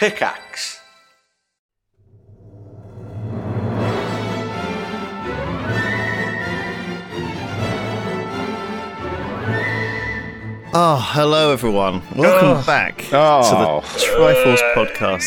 Pickaxe. Oh, hello everyone. Welcome Oh. back Oh. to the Triforce podcast.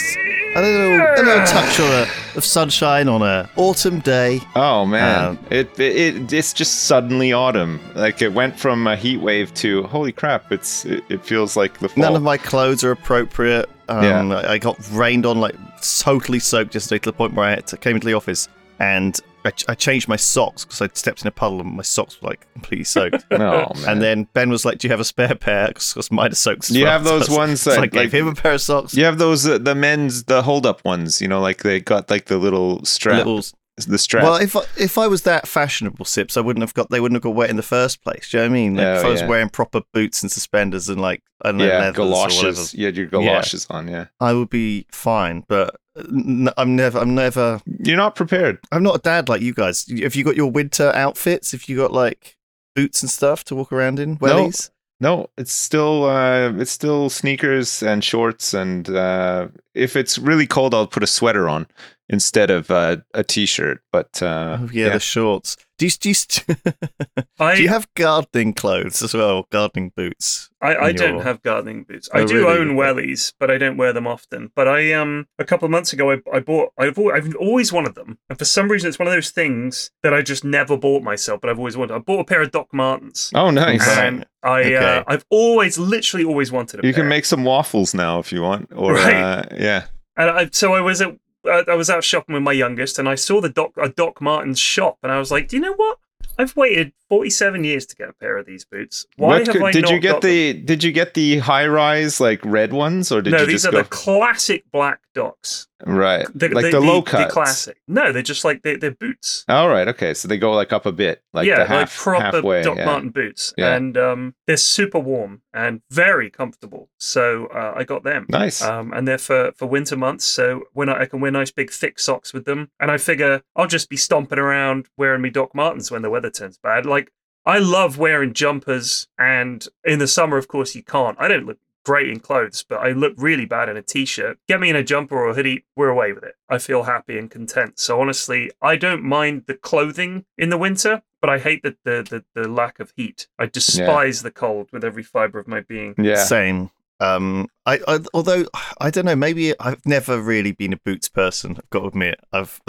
A little, a little touch on a, of sunshine on a autumn day. Oh man, Um, it, it it's just suddenly autumn. Like it went from a heat wave to holy crap! It's it, it feels like the fall. None of my clothes are appropriate. Um, Yeah. I got rained on, like totally soaked yesterday to the point where I had to, came into the office and I, ch- I changed my socks because I stepped in a puddle and my socks were like completely soaked. oh man. and then Ben was like, "Do you have a spare pair?" Because mine are soaked. as You well. have those So ones so that, I gave like- him a pair of socks. you have those uh, the men's the hold up ones. You know, like they got like the little strap, Little the strap. Well, if I, if I was that fashionable, Sips, I wouldn't have got. They wouldn't have got wet in the first place. Do you know what I mean? Like, Oh, if I was yeah. wearing proper boots and suspenders and like I don't know, yeah, leathers or galoshes. You had your galoshes on. Yeah, I would be fine. But n- I'm never. I'm never. you're not prepared. I'm not a dad like you guys. Have you got your winter outfits? Have you got like boots and stuff to walk around in? Wellies? No, it's still uh, it's still sneakers and shorts, and uh, if it's really cold, I'll put a sweater on instead of uh, a t-shirt. But uh, Oh, yeah, the shorts. Do you, do, you, st- I, do you have gardening clothes as well? Gardening boots? I, I in don't your- have gardening boots. Oh, I do really? own wellies, but I don't wear them often. But I um a couple of months ago I, I bought I've al- I've always wanted them, and for some reason it's one of those things that I just never bought myself, but I've always wanted. I bought a pair of Doc Martens, oh, nice. And I Okay. uh, I've always literally always wanted a You can make some waffles now if you want, or Right. uh, yeah, And I, so I was at I was out shopping with my youngest, and I saw the Doc a Doc Martens shop, and I was like, do you know what? I've waited 47 years to get a pair of these boots. Why What have I did not you get got them? the did you get the high rise like red ones, or did no, you these just are go the classic black Docs. right The, like the, low cuts? classic. No, they're just like they're, they're boots. All right, okay, so they go like up a bit, like yeah, the half, like proper halfway. Doc yeah. Marten boots, Yeah. and um, they're super warm and very comfortable. So uh, I got them. Nice. Um, and they're for, for winter months, so when I, I can wear nice big thick socks with them, and I figure I'll just be stomping around wearing me Doc Martens when the weather turns bad. Like I love wearing jumpers, and in the summer, of course, you can't. I don't look great in clothes, but I look really bad in a t-shirt. Get me in a jumper or a hoodie, we're away with it. I feel happy and content. So honestly, I don't mind the clothing in the winter, but I hate the the, the, the lack of heat. I despise the cold with every fiber of my being. yeah. Same. Um, I, I although I don't know, maybe I've never really been a boots person. I've got to admit, I've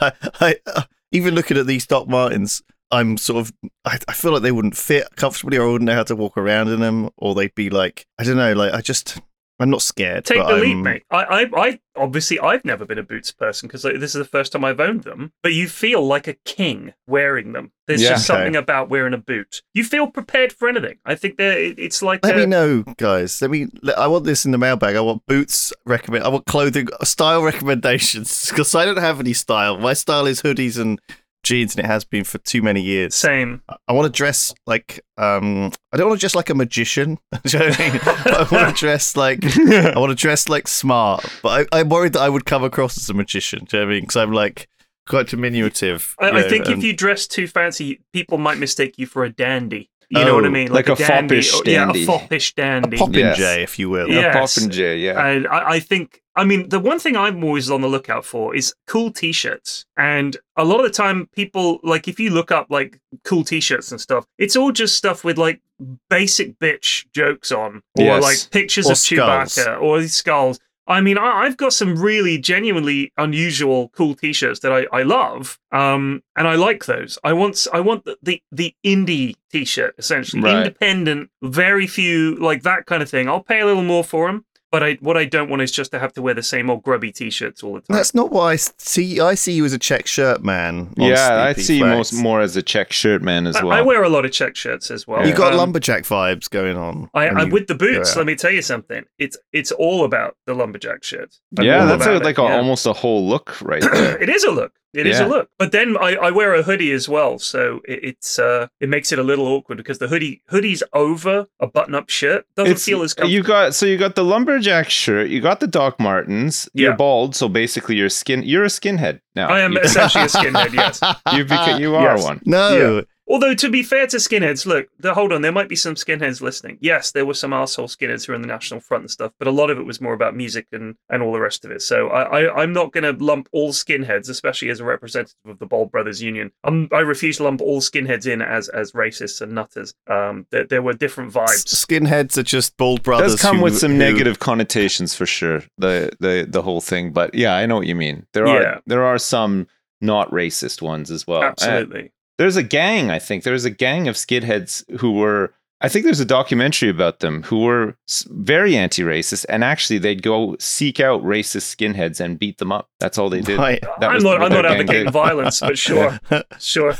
I, I uh, even looking at these Doc Martens, I'm sort of I, I feel like they wouldn't fit comfortably, or I wouldn't know how to walk around in them, or they'd be like I don't know, like I just I'm not scared. Take but the lead, I'm- mate. I, I, I obviously I've never been a boots person because like, this is the first time I've owned them. But you feel like a king wearing them. There's Yeah. just Okay. something about wearing a boot. You feel prepared for anything. I think that it's like Let a- me know, guys. Let me. let- I want this in the mailbag. I want boots recommend. I want clothing uh, style recommendations because I don't have any style. My style is hoodies and jeans, and it has been for too many years. same. I want to dress like um I don't want to dress like a magician. Do you know what I mean? I want to dress like I want to dress like smart, but I, I'm worried that I would come across as a magician. Do you know what I mean? Because I'm like quite diminutive. I, I know, think if you dress too fancy, people might mistake you for a dandy. You know what I Oh, mean? like a dandy. foppish or- Yeah, a dandy. foppish dandy. a poppin' Yes. jay, if you will. Yeah. A Yes. popinjay, yeah. And I, I think, I mean, the one thing I'm always on the lookout for is cool t-shirts. And a lot of the time, people like if you look up like cool t-shirts and stuff, it's all just stuff with like basic bitch jokes on, or Yes. like pictures Or of skulls. Chewbacca or these skulls. I mean, I, I've got some really genuinely unusual, cool T-shirts that I, I love, um, and I like those. I want I want the the, the indie T-shirt essentially, Right. independent, very few like that kind of thing. I'll pay a little more for them, but I what I don't want is just to have to wear the same old grubby T-shirts all the time. That's not what I see. I see you as a check shirt man. yeah, I see P-Flex. most more as a check shirt man as I, well. I wear a lot of check shirts as well. You got Um, lumberjack vibes going on. I, when I with the boots. Let me tell you something. It's it's all about the lumberjack shirts. I'm yeah, that's a, like a, yeah. almost a whole look right there. it is a look. It is Yeah. a look. But then I, I wear a hoodie as well, so it, it's uh it makes it a little awkward because the hoodie hoodie's over a button-up shirt. Doesn't It's- feel as comfortable. you got so you got the lumberjack shirt, you got the Doc Martens. You're bald, so basically you're skin. You're a skinhead now. I am You, essentially a skinhead. Yes. you, beca- you are Yes. one. No, Although to be fair to skinheads, look, the, hold on, there might be some skinheads listening. Yes, there were some asshole skinheads who were in the National Front and stuff, but a lot of it was more about music and, and all the rest of it. So I, I I'm not going to lump all skinheads, especially as a representative of the Bald Brothers Union. I'm, I refuse to lump all skinheads in as as racists and nutters. Um, there, there were different vibes. Skinheads are just bald brothers. does come who- with some who- negative connotations for sure. The the the whole thing, but yeah, I know what you mean. There are Yeah. there are some not racist ones as well. Uh, Absolutely. There's a gang. I think there's a gang of skidheads who were. I think there's a documentary about them who were very anti-racist, and actually they'd go seek out racist skinheads and beat them up. That's all they did. Right. That I'm not I'm not advocating violence, but sure, sure.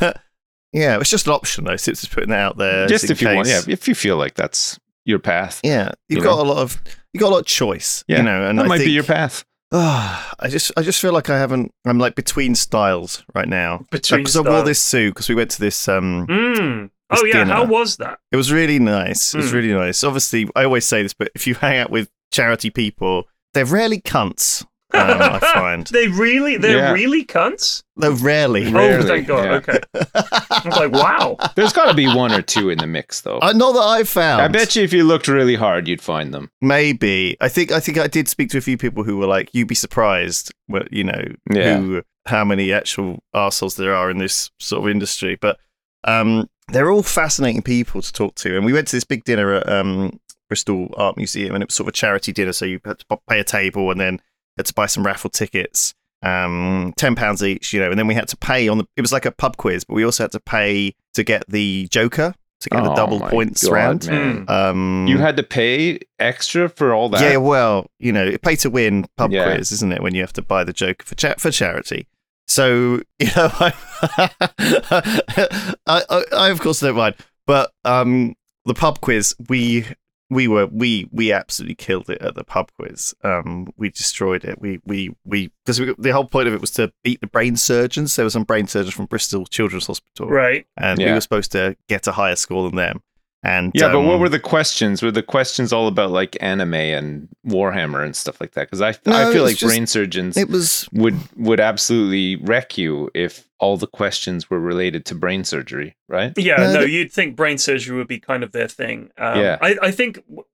Yeah, it's just an option though. Since it's putting that out there, Just in if you want, yeah, if you feel like that's your path, Yeah, you've You got know? a lot of you got a lot of choice. Yeah, you know, and that I might think, be your path. Ah, I just I just feel like I haven't. I'm like between styles right now. Between because I wore this suit because we went to this. Um, Mm. This Oh yeah, how was that? it was really nice. It was Mm. really nice. Obviously, I always say this, but if you hang out with charity people, they're rarely cunts. Um, I find They really, they're Yeah. really cunts. they're rarely. Oh, Rarely, thank God. yeah. Okay. I was like, wow. There's got to be one or two in the mix, though. Uh, not that I've found. I bet you if you looked really hard, you'd find them. Maybe. I think I think I did speak to a few people who were like, "You'd be surprised, what you know, Yeah. who how many actual arseholes there are in this sort of industry." But um, they're all fascinating people to talk to. And we went to this big dinner at um, Bristol Art Museum, and it was sort of a charity dinner. So you had to pay a table, and then had to buy some raffle tickets, um, ten pounds each, you know. And then we had to pay on the. It was like a pub quiz, but we also had to pay to get the Joker to get the Oh double points God, round. man. Um, You had to pay extra for all that. yeah, well, you know, pay to win pub Yeah. quiz, isn't it? When you have to buy the Joker for cha- for charity. So you know, I, I, I, I of course don't mind, but um, the pub quiz, we we were we we absolutely killed it at the pub quiz. Um, we destroyed it. We we we because the whole point of it was to beat the brain surgeons. There were some brain surgeons from Bristol Children's Hospital, Right. and we were supposed to get a higher score than them. And Yeah, but what um, were the questions? Were the questions all about like anime and Warhammer and stuff like that? Because I No, I feel like just- brain surgeons It was would would absolutely wreck you if all the questions were related to brain surgery, right? Yeah, Uh, no, you'd think brain surgery would be kind of their thing. Um, Yeah. I, I think w-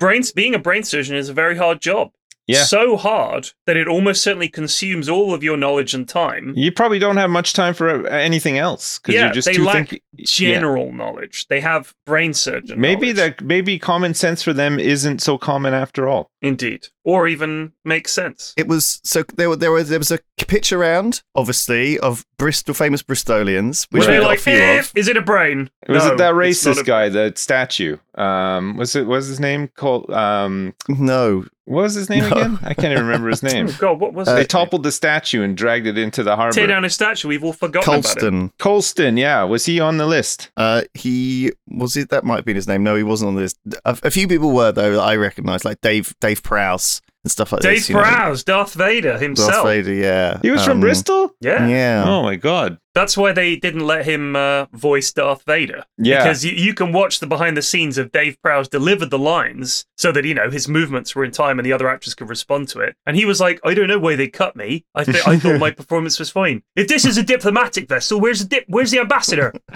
brains being a brain surgeon is a very hard job. Yeah. So hard that it almost certainly consumes all of your knowledge and time. You probably don't have much time for uh, anything else because Yeah, you're just they too lack think- yeah. General knowledge. They have brain surgeon. Maybe knowledge. that maybe common sense for them isn't so common after all. Indeed. Or even makes sense. It was so there. were- There was there was a pitch around, obviously, of Bristol famous Bristolians, which Were we they like, "Eh, of. is it a brain? Was No, it that racist a- guy, the statue? Um, was it was his name called? Um, No, what was his name No. again? I can't even remember his name. Oh, God, what was Uh, they toppled the statue and dragged it into the harbor. Tear down his statue. We've all forgotten about it. Colston. Colston, yeah, was he on the list? Uh, he was it. That might have been his name. No, he wasn't on this. A, a few people were though that I recognised, like Dave Dave Prowse and stuff like Dave this. you know. Prowse, Darth Vader himself. Darth Vader. Yeah, He was from Um, Bristol. Yeah. Yeah. Oh my god. That's why they didn't let him uh, voice Darth Vader. Yeah. Because you, you can watch the behind the scenes of Dave Prowse deliver the lines so that, you know, his movements were in time and the other actors could respond to it. And he was like, I don't know why they cut me. I, th- I thought my performance was fine. If this is a diplomatic vessel, where's the, dip- where's the ambassador?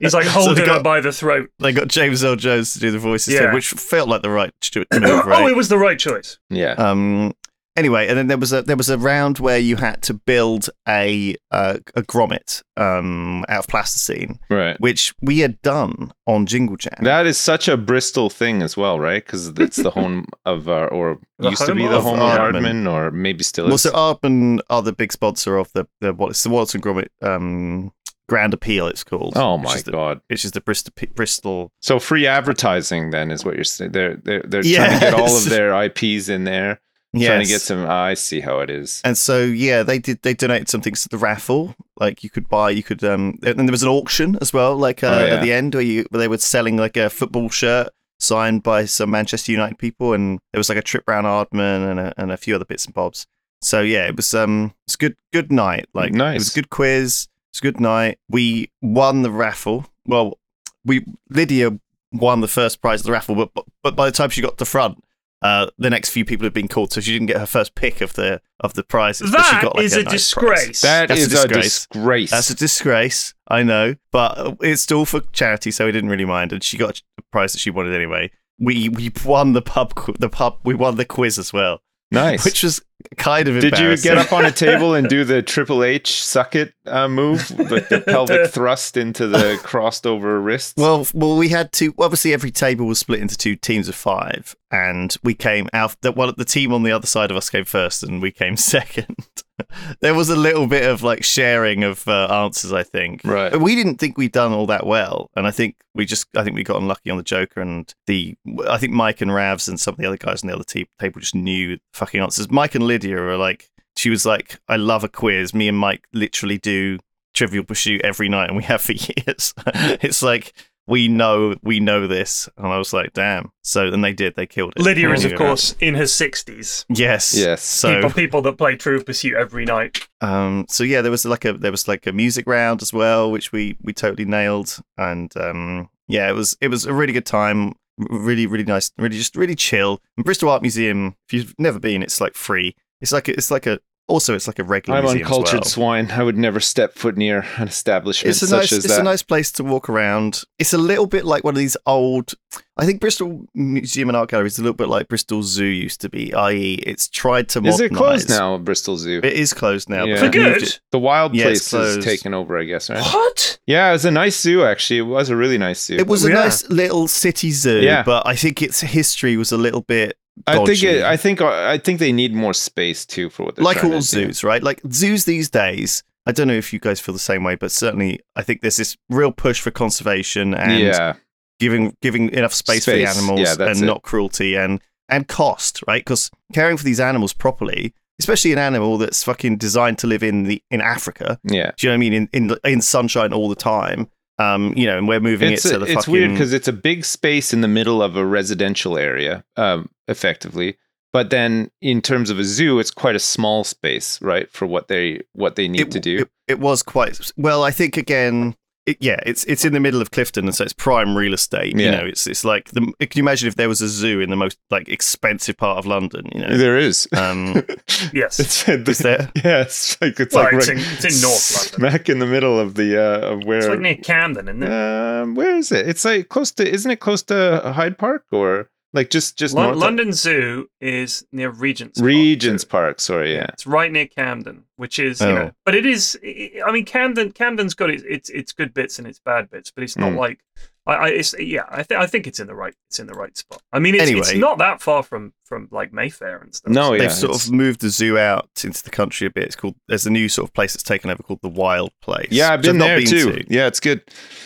He's like So holding they her by the throat. They got James Earl Jones to do the voices, Yeah. too, which felt like the right ch- move, right? Oh, it was the right choice. yeah. Um. Anyway, and then there was a there was a round where you had to build a uh, a Gromit um out of plasticine, Right. which we had done on Jingle Jam. That is such a Bristol thing as well, right? Because it's the home of, uh, or The used to be the of home of Aardman. Aardman, or maybe still well, is. so Aardman are the big sponsor of the the what's the Wallace and Gromit um Grand Appeal. It's called. oh my the, god! It's just the Bristol Bristol. So free advertising then is what you're saying. They're they're they're trying to get all of their IPs in there, Yes. trying to get some. I see how it is. And so yeah, they did. They donated some things to the raffle. Like you could buy, you could. um And there was an auction as well. Like uh, Oh, yeah. at the end, where you where they were selling like a football shirt signed by some Manchester United people, and there was like a trip round Aardman and a, and a few other bits and bobs. So yeah, it was um it's good good night. Like nice. it was a good quiz. It's a good night. We won the raffle. Well, we Lydia won the first prize of the raffle, but but by the time she got to the front, uh, the next few people had been called, so she didn't get her first pick of the of the prizes. but she got, like, is a a nice disgrace. prize. That That's a is a disgrace. disgrace. That's a disgrace, I know, but uh, it's still for charity, so we didn't really mind, and she got a prize that she wanted anyway. We we won the pub qu- the pub we won the quiz as well, nice. which was kind of Did you get up on a table and do the Triple H suck it uh, move, like the pelvic thrust into the crossed over wrists? Well, well, we had to. Obviously, every table was split into two teams of five, and we came out. Well, the team on the other side of us came first, and we came second. there was a little bit of like sharing of uh, answers, I think. Right. But we didn't think we'd done all that well, and I think we just, I think we got unlucky on the Joker, and the, I think Mike and Ravs and some of the other guys on the other te- table just knew fucking answers. Mike and Lydia were like, she was like, I love a quiz. Me and Mike literally do Trivial Pursuit every night, and we have for years. it's like we know we know this, and I was like, damn. So then they did. They killed it. Lydia is, of course, in her 60s. Yes. Yes. So people, people that play True Pursuit every night. um, so yeah, there was like a there was like a music round as well, which we we totally nailed, and um, yeah, it was it was a really good time, really really nice, really just really chill. And Bristol Art Museum, if you've never been, it's like free. It's like a, it's like a also it's like a regular I'm museum as uncultured well. swine. I would never step foot near an establishment It's a such nice as it's that. a nice place to walk around. It's a little bit like one of these old. I think Bristol Museum and Art Gallery is a little bit like Bristol Zoo used to be. I.e., it's tried to mock. is it closed now, Bristol Zoo? It is closed now. Yeah. For good? the wild Yeah, it's place is taken over, I guess, right? What? Yeah, it was a nice zoo, actually. It was a really nice zoo. It was oh, a Yeah. nice little city zoo, Yeah. but I think its history was a little bit I think it, I think uh, I think they need more space too for what they're like all to do. zoos, right? Like zoos these days. I don't know if you guys feel the same way, but certainly I think there's this real push for conservation and yeah, giving giving enough space, for the animals yeah, and it. not cruelty and and cost, right? Because caring for these animals properly, especially an animal that's fucking designed to live in the in Africa, yeah. do you know what I mean? In in, in sunshine all the time. Um, you know, and we're moving It's, it to a- the it's fucking. weird because it's a big space in the middle of a residential area, um, effectively. But then, in terms of a zoo, it's quite a small space, right, for what they what they need it, to do. It, it was quite well. I think again, it, yeah, it's it's in the middle of Clifton, and so it's prime real estate. You know, it's it's like the. Can you imagine if there was a zoo in the most like expensive part of London? You know, there is. um, Yes. is it's, it's there? yeah, it's like it's Well, like it's right in- it's in North London. smack in the middle of the uh, of where It's like near Camden, isn't it? Um, where is it? It's like close to. Isn't it close to Hyde Park or like just just Lon- north? London Zoo is near Regent's Park, Regent's too. Park. Sorry, yeah. It's right near Camden, which is you Oh. know, but it is. I I mean, Camden, Camden's got its its, its good bits and its bad bits, but it's not Mm. like. I, I it's yeah. I, th- I think it's in the right. It's in the right spot. I mean, it's, it's not that far from from like Mayfair and stuff. No, so- yeah. They've sort of moved the zoo out into the country a bit. It's called. There's a new sort of place that's taken over called the Wild Place. Yeah, I've which been not there too. to. Yeah, it's good.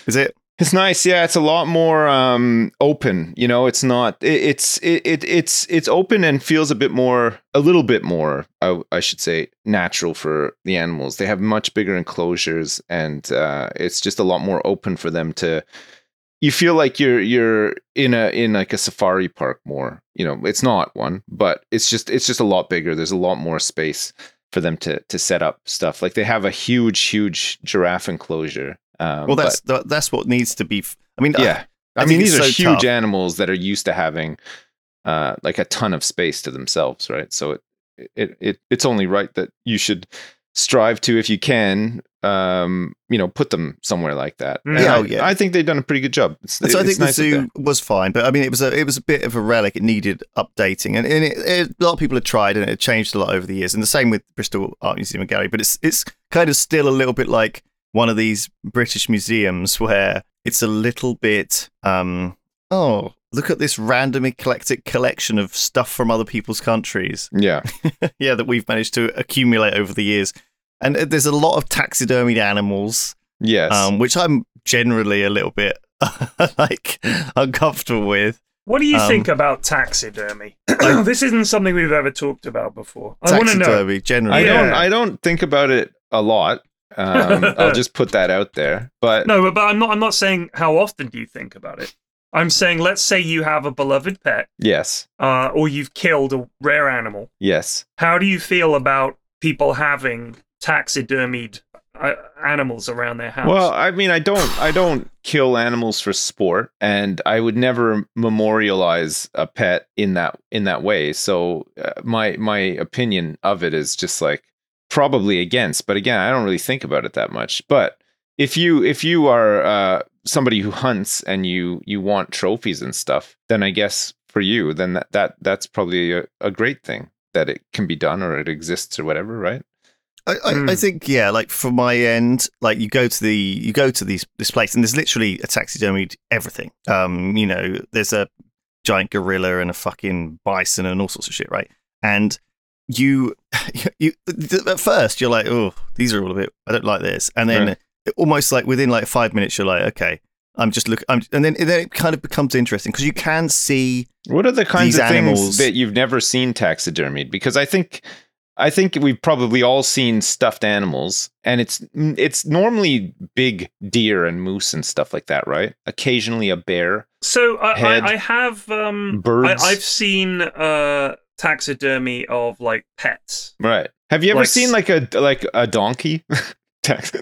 Is it? It's nice. Yeah, it's a lot more um, open. You know, it's not. It, it's it, it it's it's open and feels a bit more, a little bit more. I, I should say natural for the animals. They have much bigger enclosures, and uh, it's just a lot more open for them to. You feel like you're you're in a in like a safari park more. You know, it's not one, but it's just it's just a lot bigger. There's a lot more space for them to to set up stuff. Like they have a huge huge giraffe enclosure. Um, Well, but- that's that, that's what needs to be. f- I mean, yeah. I I, think mean, these are so huge tough. animals that are used to having uh, like a ton of space to themselves, right? So it, it it it's only right that you should strive to, if you can, um, you know, put them somewhere like that. Mm. And Yeah, I, oh, yeah. I think they've done a pretty good job. It's, So I it's think the nice zoo was fine, but I mean, it was a it was a bit of a relic. It needed updating, and, and it, it, a lot of people had tried, and it changed a lot over the years. And the same with Bristol Art Museum and Gallery, but it's it's kind of still a little bit like one of these British museums where it's a little bit, um, oh, look at this random eclectic collection of stuff from other people's countries. Yeah, yeah, that we've managed to accumulate over the years. And uh, there's a lot of taxidermied animals yes, um, which I'm generally a little bit like uncomfortable with. What do you Um, think about taxidermy? this isn't something we've ever talked about before. I want to know. Taxidermy generally. I don't Yeah. I don't think about it a lot. Um, I'll just put that out there. But No, but, but I'm not. I'm not saying how often do you think about it. I'm saying, let's say you have a beloved pet, yes, uh, or you've killed a rare animal. yes, How do you feel about people having taxidermied uh, animals around their house. Well, I mean, I don't, I don't kill animals for sport, and I would never memorialize a pet in that in that way. So uh, my my opinion of it is just like probably against. But again, I don't really think about it that much. But if you if you are uh, somebody who hunts and you you want trophies and stuff, then I guess for you, then that, that that's probably a, a great thing that it can be done or it exists or whatever, right? I, I, Hmm. I think yeah, like from my end, like you go to the you go to these this place and there's literally a taxidermied everything. Um, you know, there's a giant gorilla and a fucking bison and all sorts of shit, right? And you you at first you're like, oh, these are all a bit. I don't like this, and then Right. almost like within like five minutes you're like, okay, I'm just look. I'm and then and then it kind of becomes interesting because you can see What are the kinds of animals- things that you've never seen taxidermied? Because I think I think we've probably all seen stuffed animals, and it's it's normally big deer and moose and stuff like that, right? Occasionally a bear. so I, head, I, I have um, birds. I, I've seen uh, taxidermy of like pets. Right. Have you ever Like seen like a like a donkey?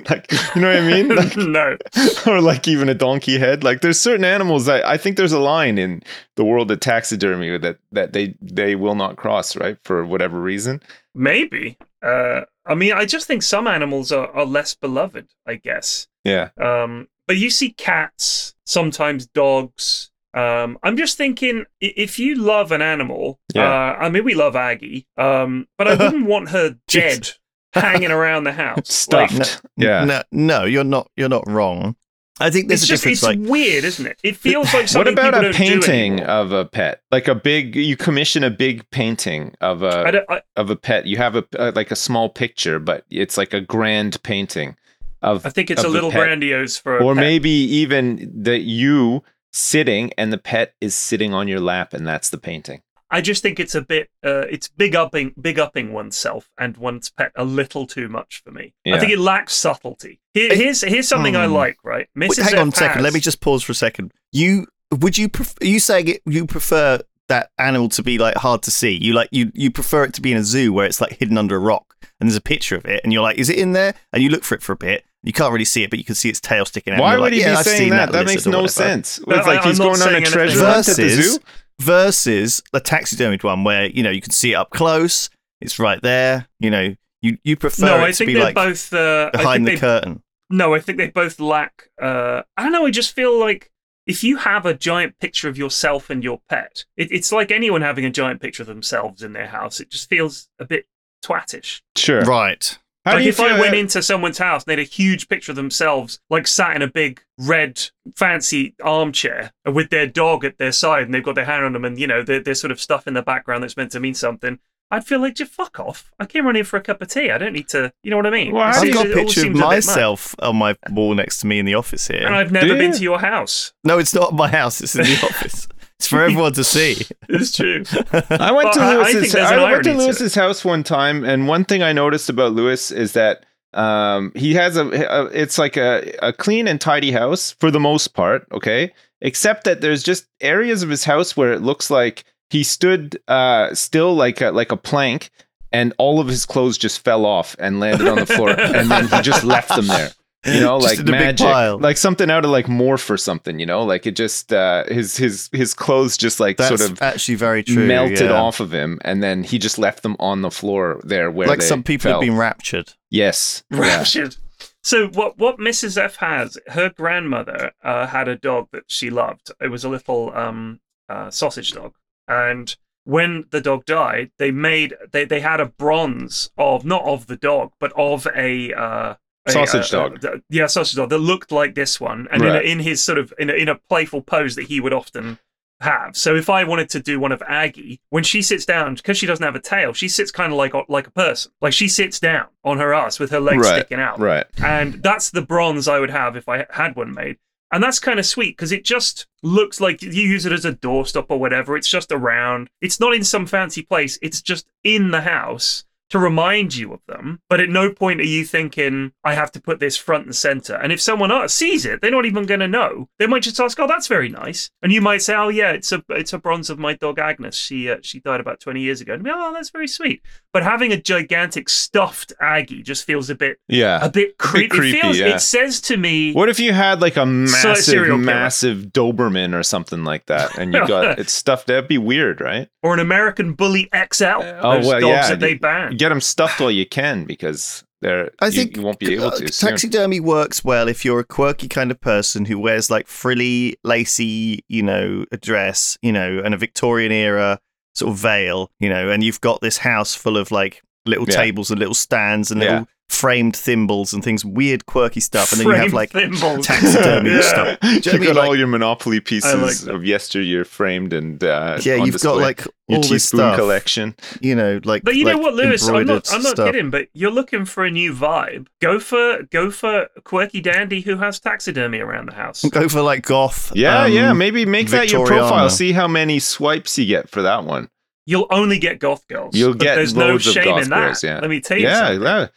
Like you know what I mean? Like, no, or like even a donkey head. Like there's certain animals that I think there's a line in the world of taxidermy that that they they will not cross, right? For whatever reason. maybe. Uh, I mean, I just think some animals are, are less beloved. I guess. Yeah. Um, but you see cats, sometimes dogs. Um, I'm just thinking, if you love an animal, Yeah. uh, I mean, we love Aggie, um, but I wouldn't want her dead hanging around the house. Stuffed. Like, Yeah. No, no, you're not. You're not wrong. I think there's it's a just difference. it's like weird, isn't it? It feels like something. What about a don't painting of a pet? Like a big you commission a big painting of I a don't, I, of a pet. You have a uh, like a small picture, but it's like a grand painting of I think it's a little pet. grandiose for a or pet. maybe even that you sitting and the pet is sitting on your lap and that's the painting. I just think it's a bit uh, it's big upping big upping oneself and one's pet a little too much for me. I think it lacks subtlety. Here, It- here's here's something I Hmm. like, right? Wait, Mrs. hang on a F second. Let me just pause for a second. You would you pref- are you saying it? You prefer that animal to be like hard to see? You like you you prefer it to be in a zoo where it's like hidden under a rock and there's a picture of it and you're like, is it in there? And you look for it for a bit. You can't really see it, but you can see its tail sticking out. Why and you're would like, he yeah, be I've saying seen that? That, makes no whatever. sense. No, it's like I- he's I'm not going on a saying treasure anything. hunt at the Versus- zoo. Versus the taxidermied one where you know you can see it up close. It's right there. You know you you prefer no, it I to think be they're like both. Uh, behind the they, curtain. no, I think they both lack. Uh, I don't know. I just feel like if you have a giant picture of yourself and your pet, it, it's like anyone having a giant picture of themselves in their house. It just feels a bit twattish. Sure. Right. How like do you if I feel- went into someone's house and they had a huge picture of themselves, like sat in a big red fancy armchair with their dog at their side, and they've got their hand on them, and you know, there's sort of stuff in the background that's meant to mean something. I'd feel like, just fuck off. I came around here for a cup of tea. I don't need to. You know what I mean? Well, It how do I've got a picture of seems a bit much. myself on my wall next to me in the office here. and I've never been to your house. No, it's not my house. It's in the office. It's for everyone to see. It's true. I went to But I- I Lewis's. think there's an I, went to irony to house one time, and one thing I noticed about Lewis is that um, he has a, a. It's like a a clean and tidy house for the most part. Okay, except that there's just areas of his house where it looks like he stood uh, still like a, like a plank, and all of his clothes just fell off and landed on the floor, and then he just left them there. You know, like in a big magic, like something out of like Morph or something. You know, like it just uh, his his his clothes just like That's sort of actually very true. melted yeah. off of him, and then he just left them on the floor there where Like they some people fell. have been raptured. Yes, yeah. Raptured. So what what Mrs. F has, her grandmother uh, had a dog that she loved. It was a little um, uh, sausage dog, and when the dog died, they made they, they had a bronze of not of the dog, but of a. Uh, a, Sausage uh, dog. uh, yeah, sausage dog that looked like this one, and Right. in, a, in his sort of in a, in a playful pose that he would often have. So if I wanted to do one of Aggie, when she sits down, because she doesn't have a tail, she sits kind of like like a person. Like she sits down on her ass with her legs Right, sticking out. right. And that's the bronze I would have if I had one made. And that's kind of sweet because it just looks like you use it as a doorstop or whatever. It's just around. It's not in some fancy place. It's just in the house to remind you of them, but at no point are you thinking, I have to put this front and center. And if someone else sees it, they're not even going to know. They might just ask, "Oh, that's very nice," and you might say, "Oh, yeah, it's a it's a bronze of my dog Agnes. She uh, she died about twenty years ago." And be, "Oh, that's very sweet." But having a gigantic stuffed Aggie just feels a bit Yeah. a bit, cre- bit creepy, It feels. yeah. It says to me, What if you had like a massive, serial killer. massive Doberman or something like that, and you got it stuffed? That'd be weird, right? or an American Bully XL. oh, those well, dogs yeah, that they ban. Get them stuffed while you can because they're. I you- think you, won't be able uh, to. soon. taxidermy works well if you're a quirky kind of person who wears like frilly, lacy, you know, a dress, you know, and a Victorian era sort of veil, you know, and you've got this house full of like little Yeah. tables and little stands and little framed thimbles and things, weird, quirky stuff, and then you have like thimbles. taxidermy Yeah. stuff. Do you have you what I got all your Monopoly pieces that. of yesteryear framed and uh, yeah, on you've got display. like your all this stuff, collection. you know, like. But you know what, Lewis? I'm not. I'm not stuff. kidding. But you're looking for a new vibe. Go for go for quirky dandy who has taxidermy around the house. Go for like goth. Yeah, um, yeah. Maybe make that your profile. See how many swipes you get for that one. You'll only get goth girls. You'll But get There's loads no of shame goth in that. girls, yeah. Let me tell you. Yeah, something.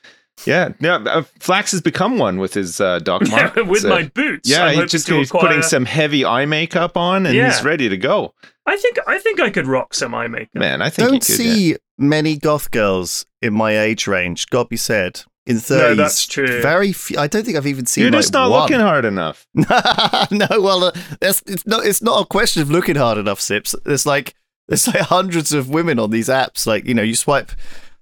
Yeah, yeah. yeah. uh, Flax has become one with his uh, Doc Martens. with uh, my boots. Yeah, I'm he's just he's acquire- putting some heavy eye makeup on, and Yeah. he's ready to go. I think I think I could rock some eye makeup. Man, I think don't he could. yeah. see many goth girls in my age range. God be said, in thirties. that's true. Very few. I don't think I've even seen. You're like, just not one. looking hard enough. no, well, uh, that's it's not. It's not a question of looking hard enough. Sips. There's like there's like hundreds of women on these apps. Like you know, you swipe.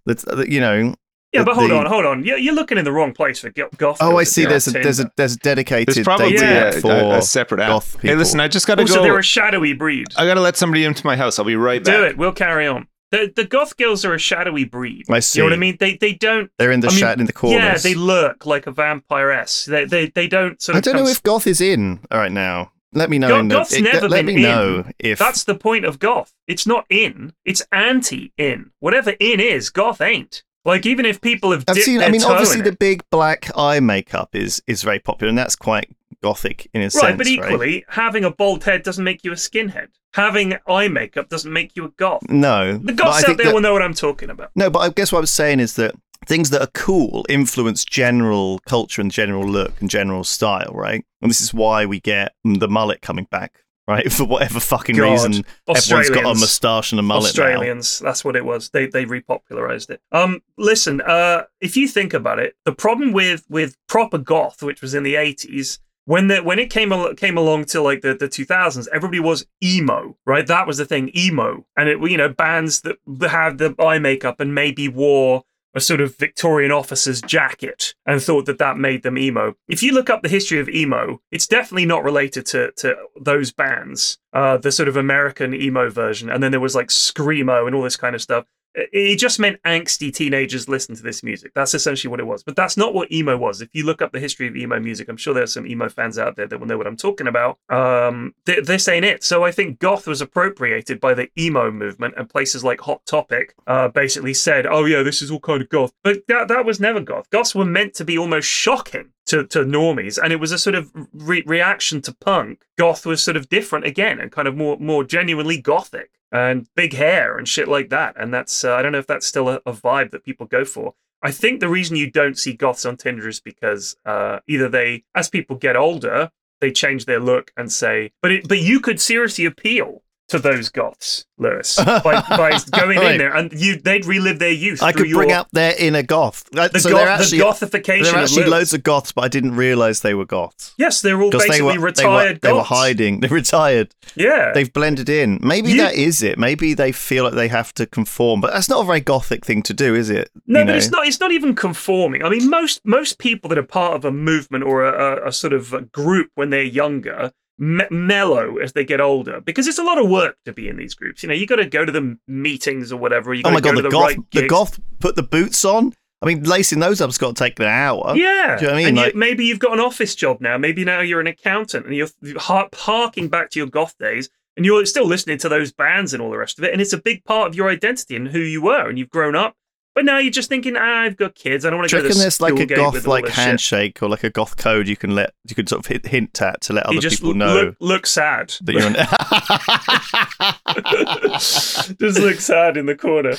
The, the- you know. Yeah, but hold the- on, hold on. You're, you're looking in the wrong place for goth. Oh, I see. There's a there's a there's a dedicated There's probably dating Yeah. for a, a separate app. goth Hey, listen, I just got to Also, go. they're a shadowy breed. I got to let somebody into my house. I'll be right back. Do it. We'll carry on. The the goth girls are a shadowy breed. I see. You know what I mean? They they don't. They're in the I mean, chat in the corners. Yeah, they lurk like a vampiress. They they they don't sort I don't know if goth is in right now. Let me know. Go- in the, goth's it- never let been me in. know if That's the point of goth. It's not in. It's anti-in. Whatever in is, goth ain't. Like even if people have I've seen. I mean, obviously the big black eye makeup is is very popular, and that's quite gothic in a sense. right, but right? equally, having a bald head doesn't make you a skinhead. Having eye makeup doesn't make you a goth. no, The goths out there that- will know what I'm talking about. No, but I guess what I was saying is that things that are cool influence general culture and general look and general style, right? And this is why we get the mullet coming back, right? For whatever fucking God. reason, everyone's got a moustache and a mullet now. Australians. That's what it was. They they repopularized it. Um, listen. Uh, if you think about it, the problem with with proper goth, which was in the eighties, when the when it came al- came along to like the the two thousands, everybody was emo, right? That was the thing, emo, and it you know bands that had the eye makeup and maybe wore a sort of Victorian officer's jacket and thought that that made them emo. If you look up the history of emo, it's definitely not related to to those bands. Uh, the sort of American emo version, and then there was like screamo and all this kind of stuff. It just meant angsty teenagers listen to this music. That's essentially what it was. But that's not what emo was. If you look up the history of emo music, I'm sure there's some emo fans out there that will know what I'm talking about. Um, th- this ain't it. So I think goth was appropriated by the emo movement, and places like Hot Topic uh, basically said, "Oh yeah, this is all kind of goth." But that that was never goth. Goths were meant to be almost shocking to, to normies, and it was a sort of re- reaction to punk. Goth was sort of different again, and kind of more more genuinely gothic and big hair and shit like that. And that's uh, I don't know if that's still a, a vibe that people go for. I think the reason you don't see goths on Tinder is because uh, either they, as people get older, they change their look and say, but it, but you could seriously appeal to those goths, Lewis, by, by going in there and you they'd relive their youth. I could bring your- out their inner goth. Uh, the, so goth, actually the gothification. there are of actually Lewis. loads of goths, but I didn't realize they were goths. Yes, they're all basically they were, they retired were, they were hiding. They're retired. Yeah. They've blended in. Maybe You- that is it. Maybe they feel like they have to conform, but that's not a very gothic thing to do, is it? No, You but know? it's not. It's not even conforming. I mean, most most people that are part of a movement or a, a, a sort of a group when they're younger me- mellow as they get older because it's a lot of work to be in these groups. You know, you got to go to the meetings or whatever. You Oh my go god, to the the, goth, right the goth put the boots on. I mean, lacing those up's got to take an hour. Yeah, Do you know what I mean? and you- Like- maybe you've got an office job now. Maybe now you're an accountant, and you're har- harking back to your goth days, and you're still listening to those bands and all the rest of it. And it's a big part of your identity and who you were, and you've grown up. But now you're just thinking, ah, I've got kids. I don't want Do to you go to reckon there's like a goth like this shit." handshake or like a goth code you can let you could sort of hint, at to let other people know look, look sad. that you're an just look sad in the corner.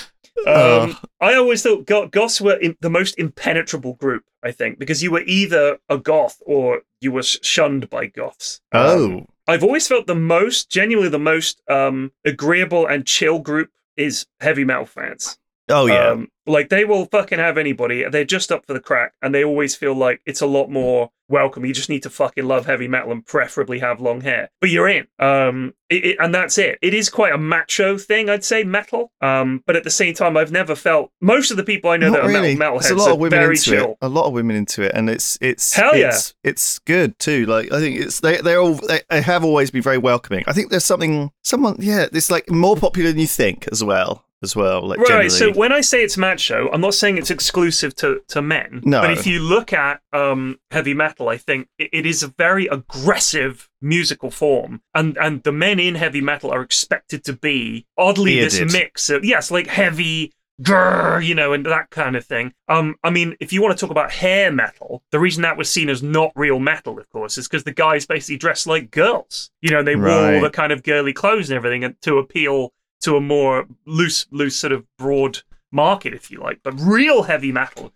Um, I always thought go- goths were in- the most impenetrable group. I think because you were either a goth or you were shunned by goths. Um, Oh, I've always felt the most, genuinely the most um, agreeable and chill group is heavy metal fans. Oh yeah. Um, like they will fucking have anybody. They're just up for the crack, and they always feel like it's a lot more welcome. You just need to fucking love heavy metal and preferably have long hair. But you're in. Um, it, it- and that's it. It is quite a macho thing, I'd say, metal. Um, but at the same time, I've never felt most of the people I know Not that are really. metal metalheads a lot are of women very into chill. it. A lot of women into it, and it's it's Hell yeah. it's, it's good too. Like I think it's they they're all they, they have always been very welcoming. I think there's something someone yeah, it's like more popular than you think as well as well. Like Right. generally. So when I say it's macho, I'm not saying it's exclusive to, to men. No. But if you look at um, heavy metal, I think it, it is a very aggressive musical form, and and the men in heavy metal are expected to be oddly this mix of yes, like heavy. Grrr, you know, and that kind of thing. Um, I mean, if you want to talk about hair metal, the reason that was seen as not real metal, of course, is because the guys basically dressed like girls. You know, they wore all Right. the kind of girly clothes and everything to appeal to a more loose, loose sort of broad market, if you like. But real heavy metal,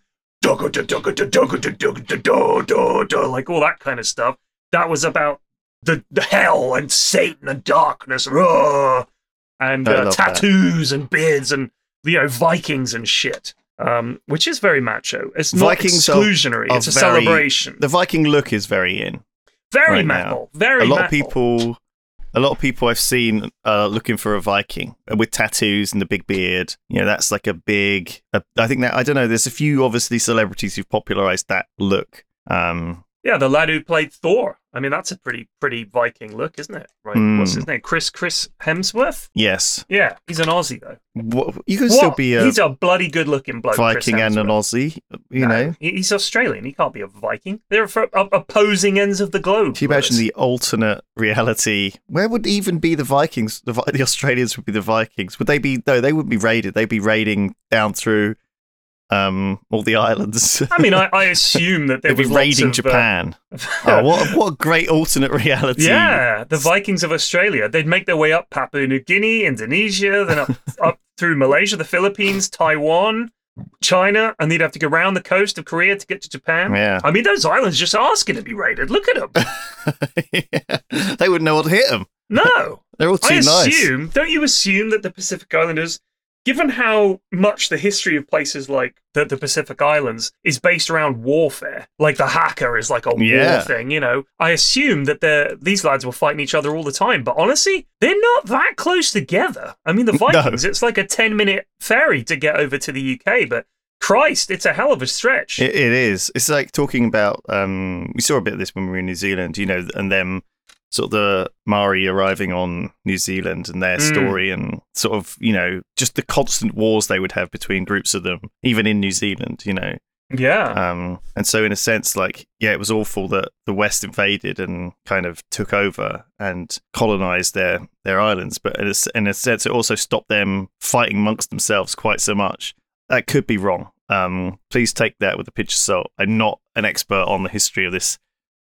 like all that kind of stuff, that was about the, the hell and Satan and darkness, and uh, that. tattoos and beards and you know Vikings and shit. Um, which is very macho. It's not Vikings exclusionary. are it's a very- celebration. the Viking look is very in. very right now. metal. Very a lot metal. of people a lot of people I've seen uh, looking for a Viking with tattoos and the big beard. You know, that's like a big. I think that I don't know. There's a few obviously celebrities who've popularized that look. Um, Yeah, the lad who played Thor. I mean, that's a pretty pretty Viking look, isn't it? Right. Hmm. What's his name? Chris Chris Hemsworth. yes, Yeah, he's an Aussie though. what, you can still be a he's a bloody good looking bloke. Viking and an Aussie. You No, know, he's Australian. He can't be a Viking. They're op- opposing ends of the globe. Can you imagine the alternate reality? Where would even be the Vikings? The, the Australians would be the Vikings. Would they be? No, they wouldn't be raided. They'd be raiding down through um, all the islands. I mean, I, I assume that They'd be raiding of, uh, Japan. oh, what a- what a great alternate reality! Yeah, the Vikings of Australia. They'd make their way up Papua New Guinea, Indonesia, then up, up through Malaysia, the Philippines, Taiwan, China, and they'd have to go around the coast of Korea to get to Japan. Yeah. I mean, those islands just asking to be raided. Look at them. Yeah. They wouldn't know what to hit them. No. They're all too I nice. assume, don't you assume that the Pacific Islanders, given how much the history of places like the, the Pacific Islands is based around warfare, like the haka is like a Yeah. war thing, you know, I assume that these lads were fighting each other all the time. But honestly, they're not that close together. I mean, the No. Vikings, it's like a 10 minute ferry to get over to the UK, but Christ, it's a hell of a stretch. It, it is. It's like talking about. Um, we saw a bit of this when we were in New Zealand, you know, and them sort of the Maori arriving on New Zealand and their Mm. story, and sort of you know just the constant wars they would have between groups of them, even in New Zealand, you know. yeah. Um, and so in a sense, like yeah, it was awful that the West invaded and kind of took over and colonized their their islands, but in a, in a sense, it also stopped them fighting amongst themselves quite so much. That could be wrong. Um, please take that with a pinch of salt. I'm not an expert on the history of this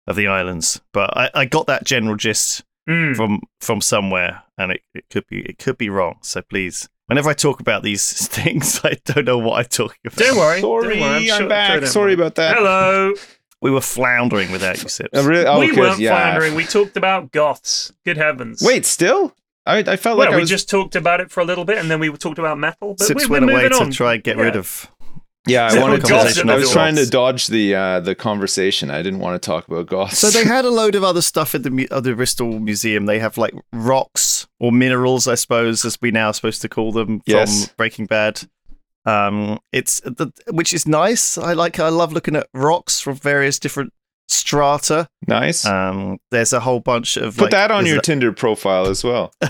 of the islands, but I, I got that general gist Mm. from from somewhere, and it, it could be it could be wrong. So please, whenever I talk about these things, I don't know what I'm talking about. Don't worry. Sorry, don't worry. I'm, sure- sure back. don't Sorry about that. Hello. We were floundering without you, Sips. Uh, really? Oh, we 'cause- weren't yeah. floundering. We talked about goths. Good heavens. Wait, still? I, I felt well, like I we was just talked about it for a little bit, and then we talked about metal. But Sips we, we're went away moving to on. try and get rid of. Yeah, I wanted to. are I was trying to dodge the uh, the conversation. I didn't want to talk about goths. So they had a load of other stuff at the mu- at the Bristol Museum. They have like rocks or minerals, I suppose, as we now are supposed to call them Yes. from Breaking Bad. Um, it's the which is nice. I like. I love looking at rocks from various different strata. nice. Um, there's a whole bunch of Put like, that on your a- Tinder profile as well.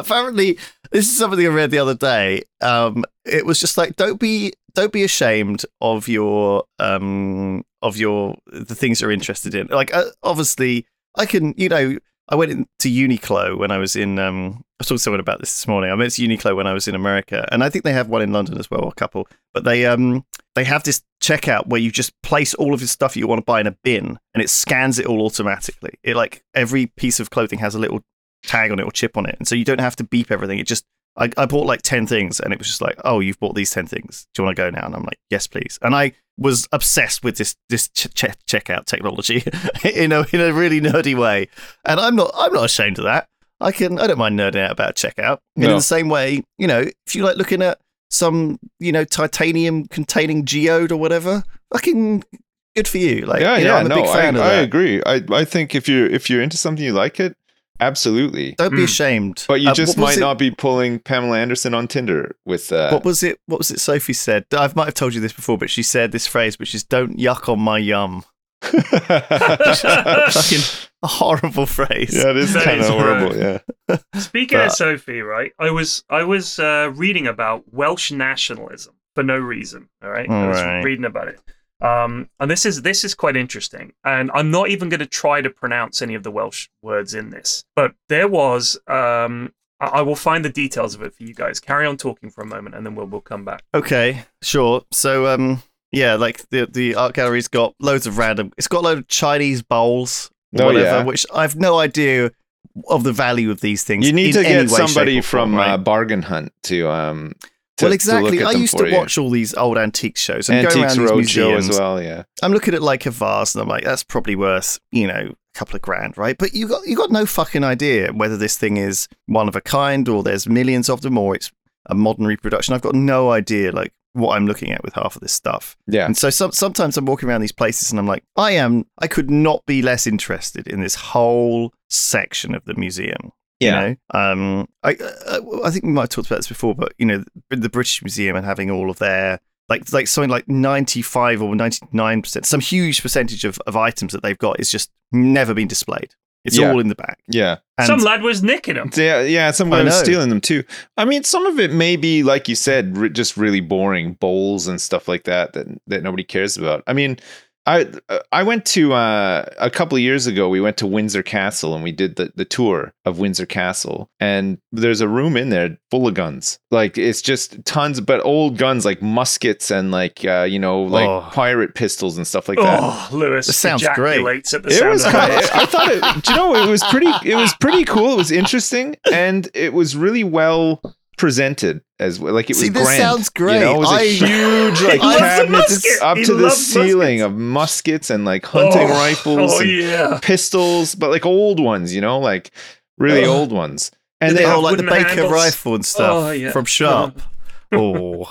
Apparently, this is something I read the other day. Um, it was just like don't be don't be ashamed of your um of your the things you're interested in. Like uh, obviously, I can you know I went into Uniqlo when I was in um I was talking to someone about this this morning. I went to Uniqlo when I was in America, and I think they have one in London as well, a couple. But they um they have this checkout where you just place all of your stuff you want to buy in a bin, and it scans it all automatically. It like every piece of clothing has a little tag on it or chip on it, and so you don't have to beep everything. It just I, I bought like 10 things and it was just like, oh, you've bought these 10 things. Do you want to go now? And I'm like, yes, please. And I was obsessed with this this ch- ch- checkout technology in a in a really nerdy way. And I'm not I'm not ashamed of that. I can I don't mind nerding out about checkout. And in the same way, you know, if you like looking at some, you know, titanium containing geode or whatever, fucking good for you. Like, yeah, you know, yeah, I'm a no, big fan I, of I agree. I, I think if you're if you're into something you like it, absolutely. Don't be Mm. ashamed. But you Uh, just might it- not be pulling Pamela Anderson on Tinder with uh, What was it? What was it? Sophie said. I might have told you this before, but she said this phrase, which is "Don't yuck on my yum." Fucking a horrible phrase. yeah, it is That kind of is horrible. Yeah, Speaking of Sophie, right? I was I was uh, reading about Welsh nationalism for no reason. All right, I was Alright. reading about it, um, and this is this is quite interesting. And I'm not even going to try to pronounce any of the Welsh words in this, but there was. Um, I I will find the details of it for you guys. Carry on talking for a moment, and then we'll we'll come back. Okay, sure. So, um, yeah, like the the art gallery's got loads of random. It's got a load of Chinese bowls, Oh, whatever, yeah. which I've no idea of the value of these things. you need in to any get way, somebody or form, from right? uh, Bargain Hunt to um. To, well, exactly. I used to you. watch all these old antique shows and go Antiques around these Roadshow museums. as well. Yeah, I'm looking at like a vase and I'm like, that's probably worth, you know, a couple of grand, right? But you got you got no fucking idea whether this thing is one of a kind or there's millions of them or it's a modern reproduction. I've got no idea like what I'm looking at with half of this stuff. yeah. And so some, sometimes I'm walking around these places and I'm like, I am I could not be less interested in this whole section of the museum. Yeah. You know, um, I uh, I think we might have talked about this before, but you know, the British Museum and having all of their like like something like ninety five or ninety nine percent, some huge percentage of, of items that they've got is just never been displayed. It's Yeah. all in the back. Yeah. And Some lad was nicking them. Yeah, yeah, some lad was know. stealing them too. I mean, some of it may be, like you said, re- just really boring bowls and stuff like that that that nobody cares about. I mean, I I went to uh, a couple of years ago. We went to Windsor Castle and we did the the tour of Windsor Castle. And there's a room in there full of guns. Like it's just tons, but old guns like muskets and like uh, you know like Oh. pirate pistols and stuff like that. Oh, Lewis This sounds great. ejaculates at the It sound was of kind of, I thought it, do you know, it was pretty, it was pretty cool. It was interesting and it was really well presented as well. Like it was See, this grand. sounds great. You know, it was a I- huge like He loves the cabinets up He to the ceiling muskets. of muskets and like hunting Oh, rifles Oh and yeah. pistols, but like old ones, you know, like really Ugh. old ones. And they they oh, like the Baker handles? rifle and stuff Oh, yeah. from Sharpe. oh,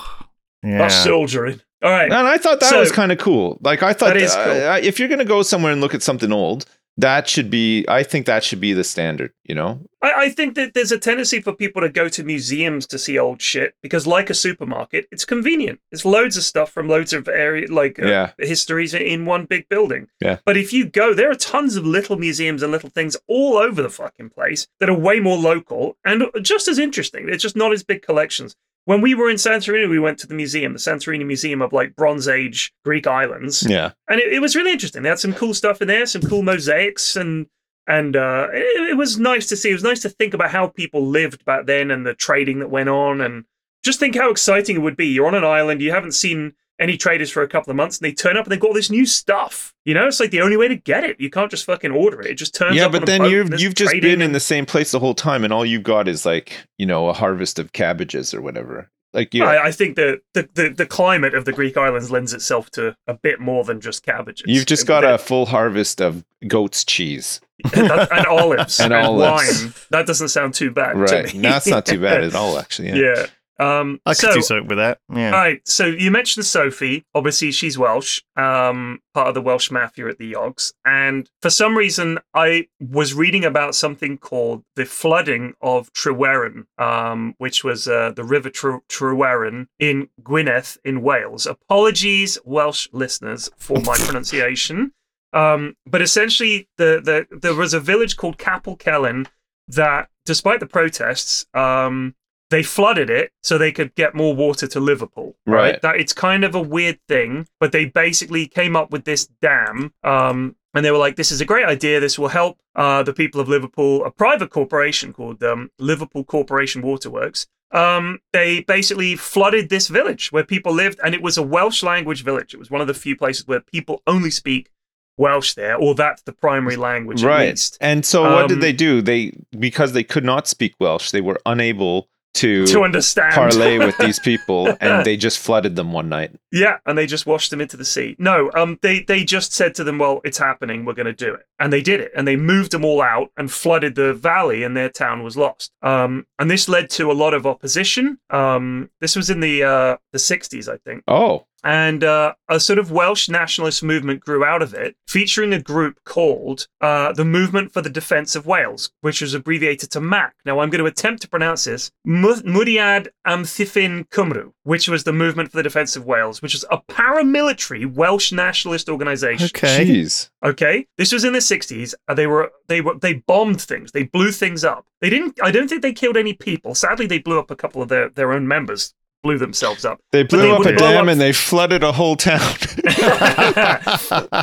yeah. That's soldiering. All right. and I thought that So- was kind of cool. Like I thought That is uh, cool. uh, if you're gonna go somewhere and look at something old, that should be. I think that should be the standard. You know, I, I think that there's a tendency for people to go to museums to see old shit because, like a supermarket, it's convenient. It's loads of stuff from loads of area, like uh, Yeah. histories in one big building. Yeah. But if you go, there are tons of little museums and little things all over the fucking place that are way more local and just as interesting. They're just not as big collections. When we were in Santorini, we went to the museum, the Santorini Museum of like Bronze Age Greek islands yeah. and it, it was really interesting. They had some cool stuff in there, some cool mosaics, and and uh, it, it was nice to see. It was nice to think about how people lived back then and the trading that went on, and just think how exciting it would be. You're on an island, you haven't seen any traders for a couple of months, and they turn up and they've got all this new stuff. You know, it's like the only way to get it. You can't just fucking order it. It just turns yeah, but then you've you've just been in the same place the whole time, and all you've got is like you know a harvest of cabbages or whatever. Like you, I, I think that the, the the climate of the Greek islands lends itself to a bit more than just cabbages. you've just got a full harvest of goat's cheese, that- and olives And and, olives. wine. That doesn't sound too bad. right? To me. That's not too bad at all, actually. Yeah. yeah. Um, I could so, do something with that. Yeah. all right. So you mentioned Sophie. Obviously, she's Welsh, um, part of the Welsh mafia at the Yogs. And for some reason, I was reading about something called the flooding of Tryweryn, um, which was uh, the River Tre- Tryweryn in Gwynedd in Wales. Apologies, Welsh listeners, for my pronunciation. Um, but essentially, the, the there was a village called Capel Celyn that, despite the protests, um, they flooded it so they could get more water to Liverpool. Right. That it's kind of a weird thing, but they basically came up with this dam. Um, and they were like, "This is a great idea. This will help uh, the people of Liverpool." A private corporation called um, Liverpool Corporation Waterworks. Um, they basically flooded this village where people lived, and it was a Welsh language village. It was one of the few places where people only speak Welsh there, or that's the primary language at Right. least. And so, what did Um, they do? They because they could not speak Welsh, they were unable to, to understand. parlay with these people, and they just flooded them one night. Yeah, and they just washed them into the sea. No, um, they they just said to them, "Well, it's happening. We're going to do it," and they did it. And they moved them all out and flooded the valley, and their town was lost. Um, and this led to a lot of opposition. Um, this was in the uh, the '60s, I think Oh, and uh, a sort of Welsh nationalist movement grew out of it, featuring a group called uh, the Movement for the Defence of Wales, which was abbreviated to MAC. Now, I'm going to attempt to pronounce this Mu- Mudiad Amddiffyn Cymru, which was the Movement for the Defence of Wales, which was a paramilitary Welsh nationalist organisation. Okay. jeez. Okay, this was in the '60s. Uh, they were they were they bombed things. They blew things up. They didn't. I don't think they killed any people. Sadly, they blew up a couple of their their own members. Blew themselves up. They blew they up a dam up- and they flooded a whole town.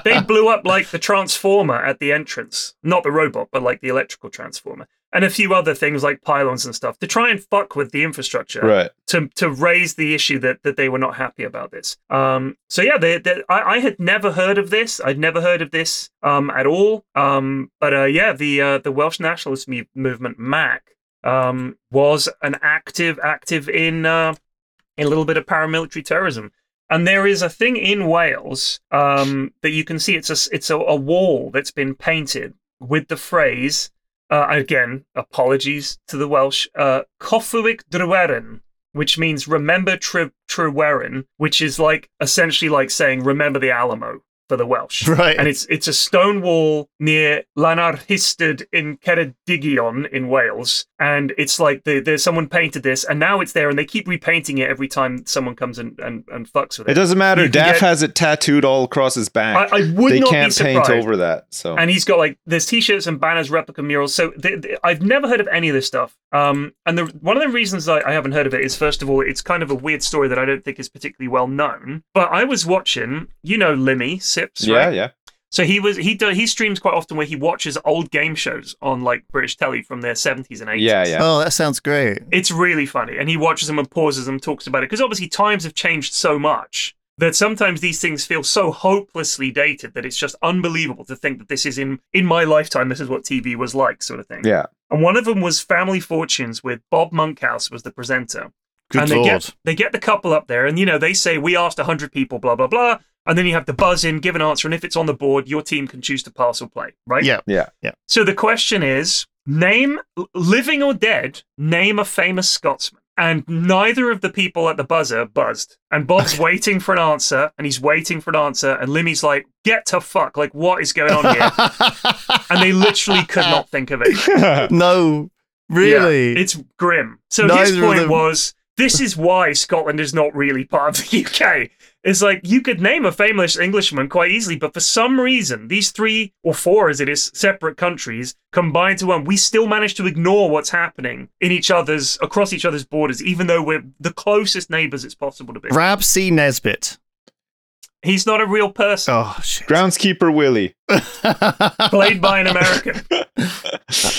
they blew up like the transformer at the entrance, not the robot, but like the electrical transformer, and a few other things like pylons and stuff to try and fuck with the infrastructure right. to to raise the issue that that they were not happy about this. Um, so yeah, they, they, I, I had never heard of this. I'd never heard of this um, at all. Um, but uh, yeah, the uh, the Welsh nationalist mu- movement MAC um, was an active active in uh, a little bit of paramilitary terrorism. And there is a thing in Wales um, that you can see. It's a it's a, a wall that's been painted with the phrase. Uh, again, apologies to the Welsh. Uh, Cofiwch which means remember Tre- Tryweryn, which is like essentially like saying remember the Alamo for the Welsh. Right. And it's it's a stone wall near Llanrhystud in Ceredigion in Wales, and it's like the, there's someone painted this, and now it's there, and they keep repainting it every time someone comes and, and, and fucks with it. It doesn't matter. Daff get- has it tattooed all across his back. I, I would they not can't be paint over that. So And he's got like there's t-shirts and banners, replica murals. So th- th- I've never heard of any of this stuff. Um, and the one of the reasons I, I haven't heard of it is first of all, it's kind of a weird story that I don't think is particularly well known. But I was watching, you know, Limmy Sips, yeah, right? yeah. So he was he do, he streams quite often where he watches old game shows on like British telly from their 70s and 80s. Yeah, yeah. Oh, that sounds great. It's really funny, and he watches them and pauses them, talks about it because obviously times have changed so much that sometimes these things feel so hopelessly dated that it's just unbelievable to think that this is in in my lifetime. This is what TV was like, sort of thing. Yeah. And one of them was Family Fortunes with Bob Monkhouse was the presenter Good and they get they get the couple up there, and you know they say we asked hundred people, blah blah blah, and then you have to buzz in, give an answer, and if it's on the board, your team can choose to pass or play, right? Yeah. Yeah. Yeah. So the question is, name living or dead, name a famous Scotsman. And neither of the people at the buzzer buzzed. And Bob's waiting for an answer, and he's waiting for an answer, and Limmy's like, "Get to fuck! Like, what is going on here?" and they literally could not think of it. no, really. Yeah, it's grim. So Neither his point them- was this is why Scotland is not really part of the UK. It's like you could name a famous Englishman quite easily, but for some reason, these three or four, as it is, separate countries combined to one, we still manage to ignore what's happening in each other's across each other's borders, even though we're the closest neighbours it's possible to be. Rab C. Nesbitt. He's not a real person, Oh, shit. Groundskeeper Willie. played by an American.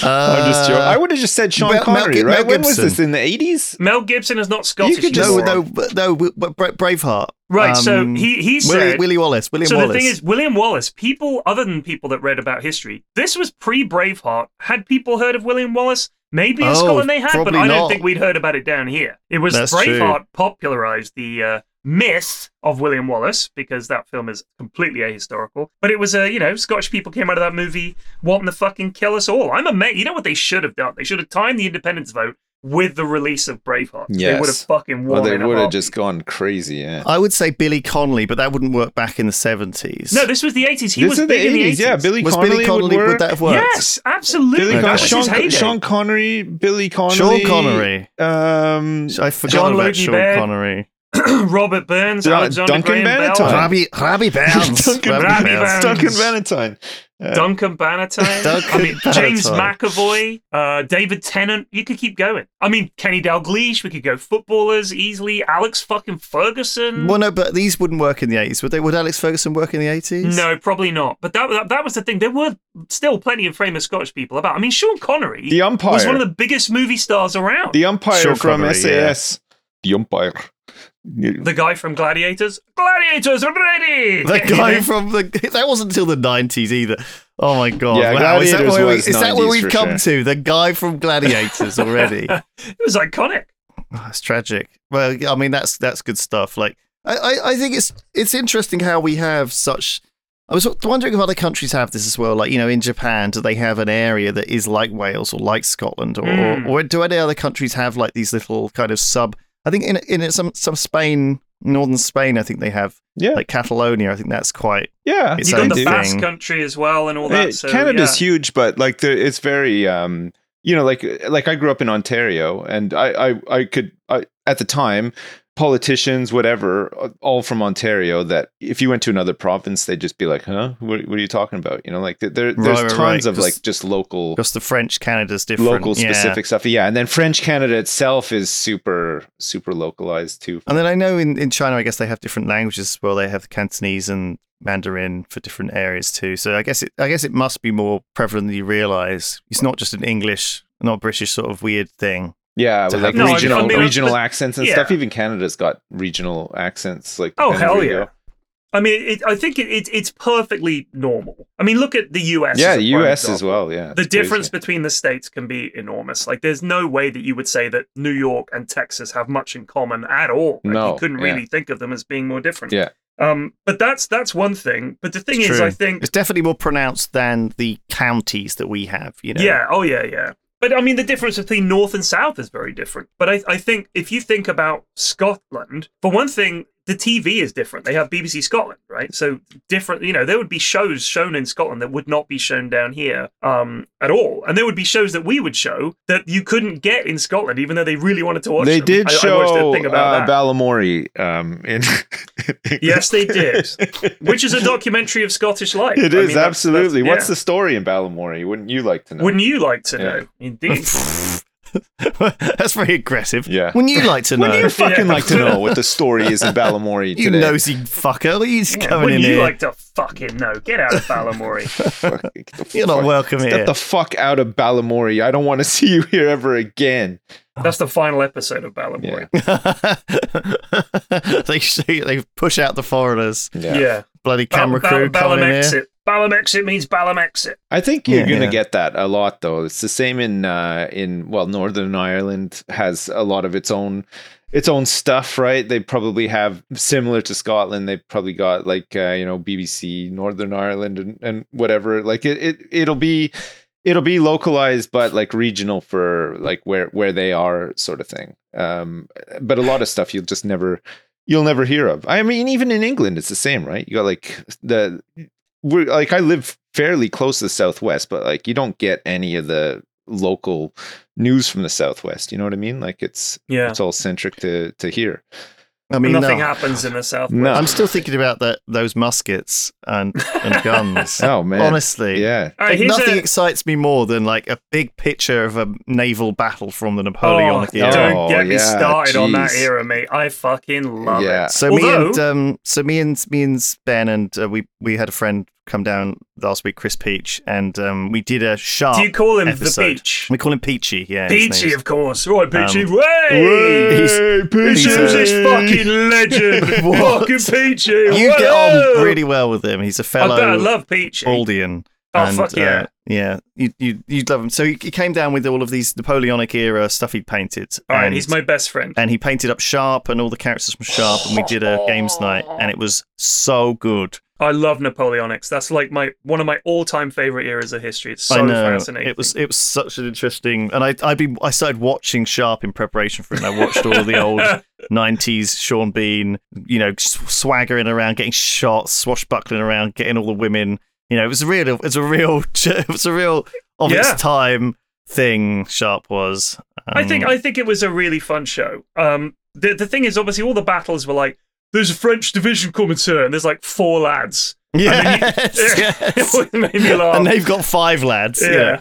I'm just joking. I would have just said Sean Uh, Mel- Mel Connery, Gib- right? Mel when was this? In the 80s? Mel Gibson is not Scottish. You could just- no, anymore. no, but- no, but Braveheart. Right, so Um, he he Willie, said Willie Wallace. William so Wallace. the thing is, William Wallace. People other than people that read about history, this was pre Braveheart. Had people heard of William Wallace? Maybe in Oh, Scotland they had, but I don't not. think we'd heard about it down here. It was That's true. Braveheart popularized the uh, myth of William Wallace because that film is completely ahistorical. But it was, uh, you know, Scottish people came out of that movie wanting to fucking kill us all. I'm amazed. You know what they should have done? They should have timed the independence vote with the release of Braveheart. Yes. They would have fucking Well, won. they would have just gone crazy, yeah. I would say Billy Connolly, but that wouldn't work back in the 70s. No, this was the 80s. He this was is the big in the 80s, 80s. yeah. Billy was Connolly Billy Connolly, would would, that have worked? Yes, absolutely. Billy that Con- Sean. Sean Connery, Billy Connolly. Sean Connery. Um, I forgot John about Logie Sean Baird. Connery. Robert Burns, Alexander Duncan Graham Bell, Bannatyne. Rabbi, Rabbi Bounds. Duncan, Rabbi Rabbi Bounds. Bounds. Duncan Valentine. Uh, Duncan Bannatyne. Duncan I mean, James McAvoy, uh, David Tennant. You could keep going. I mean, Kenny Dalglish. We could go footballers easily. Alex fucking Ferguson. Well, no, but these wouldn't work in the 80s. Would they? Would Alex Ferguson work in the 80s? No, probably not. But that, that that was the thing. There were still plenty of famous Scottish people about. I mean, Sean Connery the umpire. was one of the biggest movie stars around. the umpire Sean from Connery, SAS. The umpire. The guy from Gladiators. Gladiators ready. The guy from the that wasn't until the 90s either. Oh my god! Yeah, wow, is that Gladiators where, we, is that where we've come sure. to? The guy from Gladiators already. it was iconic. Oh, it's tragic. Well, I mean, that's that's good stuff. Like, I, I, I think it's it's interesting how we have such. I was wondering if other countries have this as well. Like, you know, in Japan, do they have an area that is like Wales or like Scotland, or, Mm. or, or do any other countries have like these little kind of sub? I think in in some some Spain, northern Spain, I think they have Yeah, like Catalonia. I think that's quite. yeah. It's You own got the thing. Basque country as well and all that. Eh, so, Canada's yeah. huge, but like the, it's very um you know like like I grew up in Ontario and I I, I could I, at the time politicians whatever uh, all from Ontario that if you went to another province they'd just be like huh what, what are you talking about you know like there there's Right, tons right, of like just local Because the French Canada's different. local yeah. specific stuff yeah and then French Canada itself is super super localized too And then I know in, in China, I guess they have different languages. Well, they have Cantonese and Mandarin for different areas too. So I guess it I guess it must be more prevalent than you realize. It's not just an English, not British sort of weird thing. Yeah To with like No, I- regional I mean, regional but- accents and yeah. stuff even Canada's got regional accents like Oh, hell yeah. go. I mean, it, I think it, it, it's perfectly normal. I mean, look at the US. yeah the prime US as well yeah The it's crazy. difference between the states can be enormous. Like, there's no way that you would say that New York and Texas have much in common at all. Like, No, you couldn't yeah. really think of them as being more different. Yeah. Um, but that's that's one thing. But the thing It's is, true. I think It's definitely more pronounced than the counties that we have. You know. Yeah, oh yeah, yeah. But I mean, the difference between North and South is very different. But I, I think if you think about Scotland, for one thing, the TV is different. They have BBC Scotland, right? So different, you know, there would be shows shown in Scotland that would not be shown down here um, at all. And there would be shows that we would show that you couldn't get in Scotland, even though they really wanted to watch They them. did I, show I about uh, that. Balamory um, in. Yes, they did. which is a documentary of Scottish life. It I is mean, absolutely. that's- What's yeah. the story in Balamory? Wouldn't you like to know? Wouldn't you like to Yeah. know? Indeed. That's very aggressive. Yeah. Wouldn't you like to know? Wouldn't you fucking Yeah. like to know what the story is in Balamory you today? nosy fucker. He's Yeah, coming in Wouldn't you here. like to fucking know? Get out of Balamory. Fuck, get the You're not fuck- welcome Get here. the fuck out of Balamory. I don't want to see you here ever again. That's the final episode of Balamory. they they push out the foreigners. Yeah. Yeah. Bloody camera Bal- crew coming in here. Balamexit. Balamexit means Balamexit. I think you're Yeah, gonna yeah. get that a lot though. It's the same in uh in well Northern Ireland has a lot of its own its own stuff, right? They probably have similar to Scotland. They've probably got like uh, you know BBC Northern Ireland and, and whatever. Like it, it it'll be it'll be localized but like regional for like where where they are sort of thing. Um but a lot of stuff you'll just never you'll never hear of. I mean even in England it's the same, right? You got like the we're like I live fairly close to the southwest, but like you don't get any of the local news from the southwest. You know what I mean? Like it's Yeah. it's all centric to to here. I mean, Nothing no. happens in the Southwest. No. I'm still thinking about that those muskets and, and guns. Oh man, Honestly, yeah. All right, here's nothing a- excites me more than like a big picture of a naval battle from the Oh, Napoleonic era. don't Oh, get me yeah, started on that era, mate. I fucking love Yeah. it. So me and um, so me and me and Ben and uh, we we had a friend come down last week, Chris Peach, and um, we did a Sharpe. do you call him episode. the Peach? We call him Peachy. Yeah, Peachy, of course. Right, Peachy. Um, Way! He's- Hey, he's, uh, this fucking legend? Fucking Peachy. You Whoa! get on really well with him. He's a fellow I love Peachy. Baldian. Oh, and, fuck yeah. uh, yeah, you you you'd love him. So he, he came down with all of these Napoleonic era stuff he'd painted. All right, and, he's my best friend. and he painted up Sharpe and all the characters from Sharpe, and we did a games night, and it was so good. I love Napoleonics. That's like my one of my all-time favorite eras of history. It's so I know fascinating. it was it was such an interesting, and I I be I started watching Sharpe in preparation for it. and I watched all the old '90s Sean Bean, you know, swaggering around, getting shot, swashbuckling around, getting all the women. You know, it was a real, it was a real, it was a real of Yeah. its time thing. Sharpe was. I think Um, I think it was a really fun show. Um, the the thing is, obviously, all the battles were like, "There's a French division coming, sir," and there's like four lads. yes, yes. it made me laugh. and they've got five lads. Yeah. Yeah,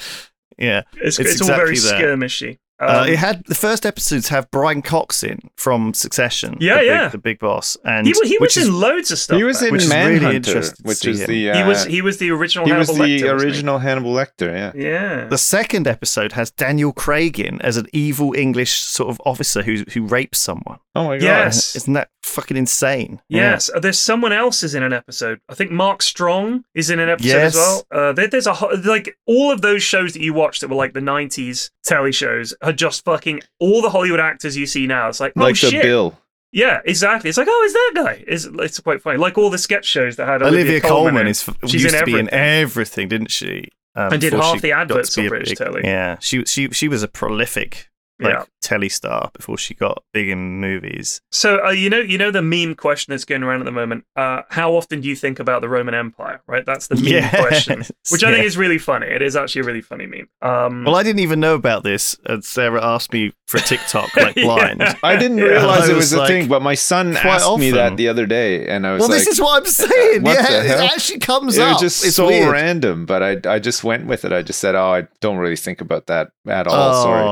yeah. it's, it's it's, all very exactly that. skirmishy. Uh, Um, it had the first episodes have Brian Cox in from Succession. Yeah, the big, yeah. the big boss, and he, wa- he which was is- in loads of stuff. He was man. in Which is really Manhunter, which is him. the uh, he was he was the original. he was Hannibal the Lecter, wasn't he? original Hannibal Lecter. Yeah. Yeah. The second episode has Daniel Craig in as an evil English sort of officer who who rapes someone. Oh my god. Yes. Isn't that fucking insane? Yes, uh, there's someone else is in an episode. I think Mark Strong is in an episode Yes. as well. Uh, there, there's a ho- like all of those shows that you watched that were like the '90s telly shows are just fucking all the Hollywood actors you see now. It's like, oh Like the shit, Bill. yeah, exactly. It's like, oh, is that guy? Is it's quite funny. Like all the sketch shows that had Olivia, Olivia Colman in. is She's used in to be in everything. everything, didn't she? Um, And did half the adverts be on British big- telly. Yeah, she she she was a prolific like Yeah. telly star before she got big in movies. So uh, you know, you know the meme question that's going around at the moment. Uh, how often do you think about the Roman Empire? Right, that's the meme Yes, question, which I think is really funny. It is actually a really funny meme. Um, Well, I didn't even know about this, and Sarah asked me for a TikTok like blind. Yeah. I didn't Yeah. realize I it was was a thing, but my son quite asked me that the other day, and I was Well, like, this is what I'm saying. what yeah, it actually comes it up. was just it's so weird. random, but I I just went with it. I just said, oh, I don't really think about that at all. Sorry.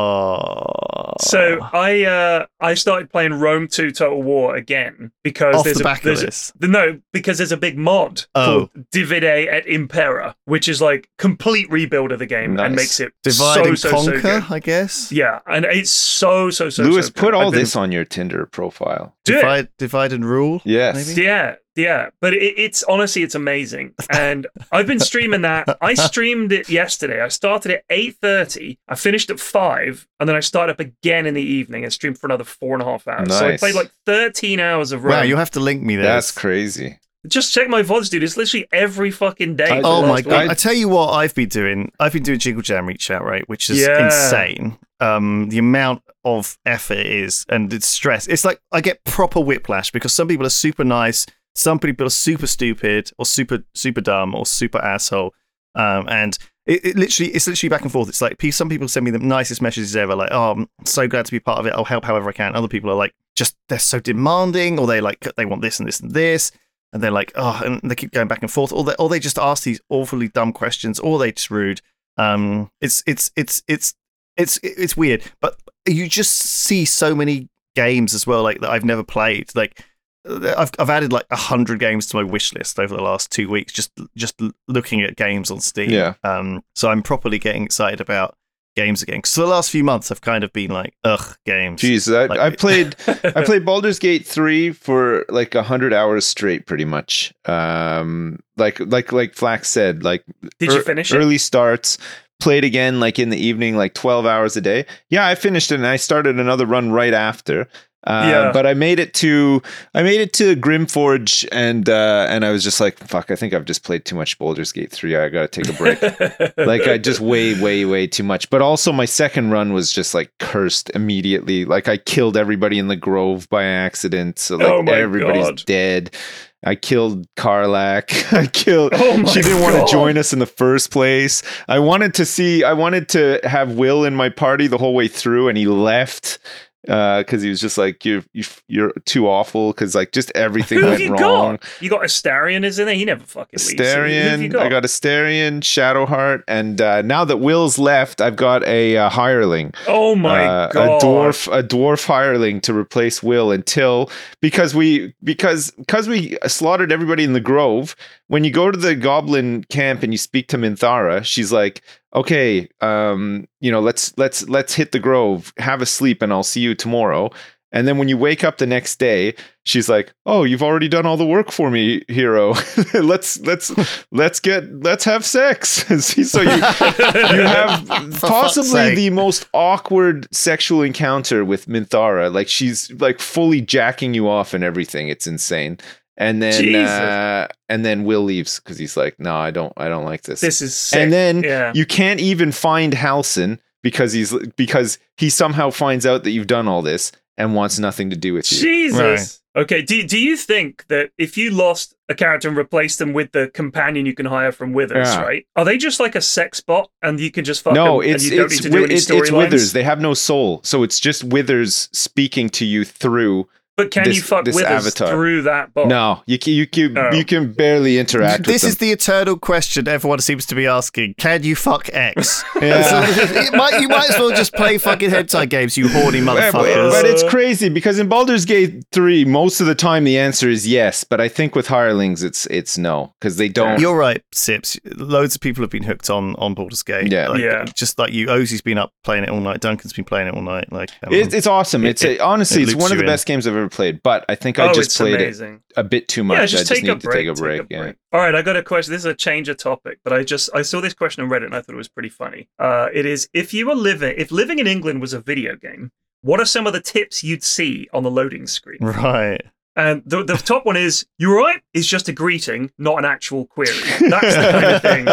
So I uh, I started playing Rome 2 Total War again because off there's the a, back of there's a- no because there's a big mod Oh. called Divide et Impera, which is like complete rebuild of the game and makes it divide so, and so, so conquer, good. I guess. Yeah, and it's so so so. Lewis, so put all I've been- this on your Tinder profile. Do it. divide, divide and rule. Yes. Maybe? Yeah, yeah, but it, it's honestly it's amazing, and I've been streaming that. I streamed it yesterday. I started at eight thirty. I finished at five, and then I started up again in the evening and streamed for another four and a half hours. So I Nice. played like thirteen hours of Rome. Wow, you have to link me there. That's crazy. Just check my VODs, dude. It's literally every fucking day. I- Oh my god! week. I tell you what, I've been doing. I've been doing Jingle Jam Reach Out, right, which is Yeah. insane. Um, the amount of effort it is, and it's stress. It's like I get proper whiplash because some people are super nice, some people are super stupid, or super super dumb, or super asshole. Um, and it, it literally, it's literally back and forth. It's like some people send me the nicest messages ever, like, "Oh, I'm so glad to be part of it. I'll help however I can." Other people are like, just they're so demanding, or they like they want this and this and this and they're like, oh, and they keep going back and forth, or they, or they just ask these awfully dumb questions, or they just rude. Um, it's it's it's it's it's it's weird, but you just see so many games as well, like that I've never played. Like I've I've added like a hundred games to my wish list over the last two weeks, just just looking at games on Steam. Yeah. Um, so I'm properly getting excited about games again. Because the last few months, I've kind of been like, ugh, games. Jeez, I, Like- I played I played Baldur's Gate 3 for like 100 hours straight pretty much. Um like like like Flax said, like Did you ear- finish it? early starts, played again like in the evening like 12 hours a day. Yeah, I finished it and I started another run right after. Uh, Yeah. but I made it to I made it to Grimforge and uh and I was just like fuck I think I've just played too much Baldur's Gate 3 I got to take a break like I just way, way, way too much. But also my second run was just like cursed immediately. Like I killed everybody in the grove by accident. So like Oh everybody's God. dead. I killed Karlach. I killed Oh she didn't want to join us in the first place. I wanted to see I wanted to have Will in my party the whole way through and he left because he was just like you're you, you're too awful because like just everything Who went you wrong. got? You got Astarion, isn't there? He never fucking leaves. You got? I got Astarion, Shadowheart, and uh, now that Will's left, I've got a uh, hireling, Oh my uh, god! a dwarf, a dwarf hireling to replace Will until because we because because we slaughtered everybody in the Grove. When you go to the Goblin camp and you speak to Minthara, she's like, "Okay, um, you know, let's let's let's hit the Grove, have a sleep, and I'll see you tomorrow." And then when you wake up the next day, she's like, "Oh, you've already done all the work for me, hero. let's let's let's get let's have sex." so you you have possibly the most awkward sexual encounter with Minthara. Like she's like fully jacking you off and everything. It's insane. And then uh, and then Will leaves because he's like, "No, I don't. I don't like this." This is sick. and then yeah. you can't even find Halsin because he's because he somehow finds out that you've done all this and wants nothing to do with you. Jesus. Okay. Do do you think that if you lost a character and replaced them with the companion you can hire from Withers, Yeah. right? Are they just like a sex bot and you can just fuck no, them it's and you don't it's need to do wi- any it's, it's? Withers. They have no soul, so it's just Withers speaking to you through But can This- you fuck this with avatar. us through that box? No, you can, you can, Oh. you can barely interact This with is the eternal question everyone seems to be asking. Can you fuck X? Yeah. It might, you might as well just play fucking hentai games, you horny Yeah, but, motherfuckers. but it's crazy because in Baldur's Gate 3, most of the time the answer is yes, but I think with hirelings it's it's no because they don't. You're right, Sips. Loads of people have been hooked on on Baldur's Gate. Yeah. Like, Yeah. Just like you, Ozzy's been up playing it all night. Duncan's been playing it all night. Like um, It, it's awesome. it- It's a, honestly, it it's one of the in. best games I've ever played. But I think oh, I just played amazing. it a bit too much. Yeah, I just just take need a to break. take a break. take a yeah. break. All right, I got a question. This is a change of topic, but I just I saw this question on Reddit and I thought it was pretty funny. Uh, it is if you were living if living in England was a video game, what are some of the tips you'd see on the loading screen? right. And the, the top one is "You all right?" is just a greeting, not an actual query. That's the kind of thing.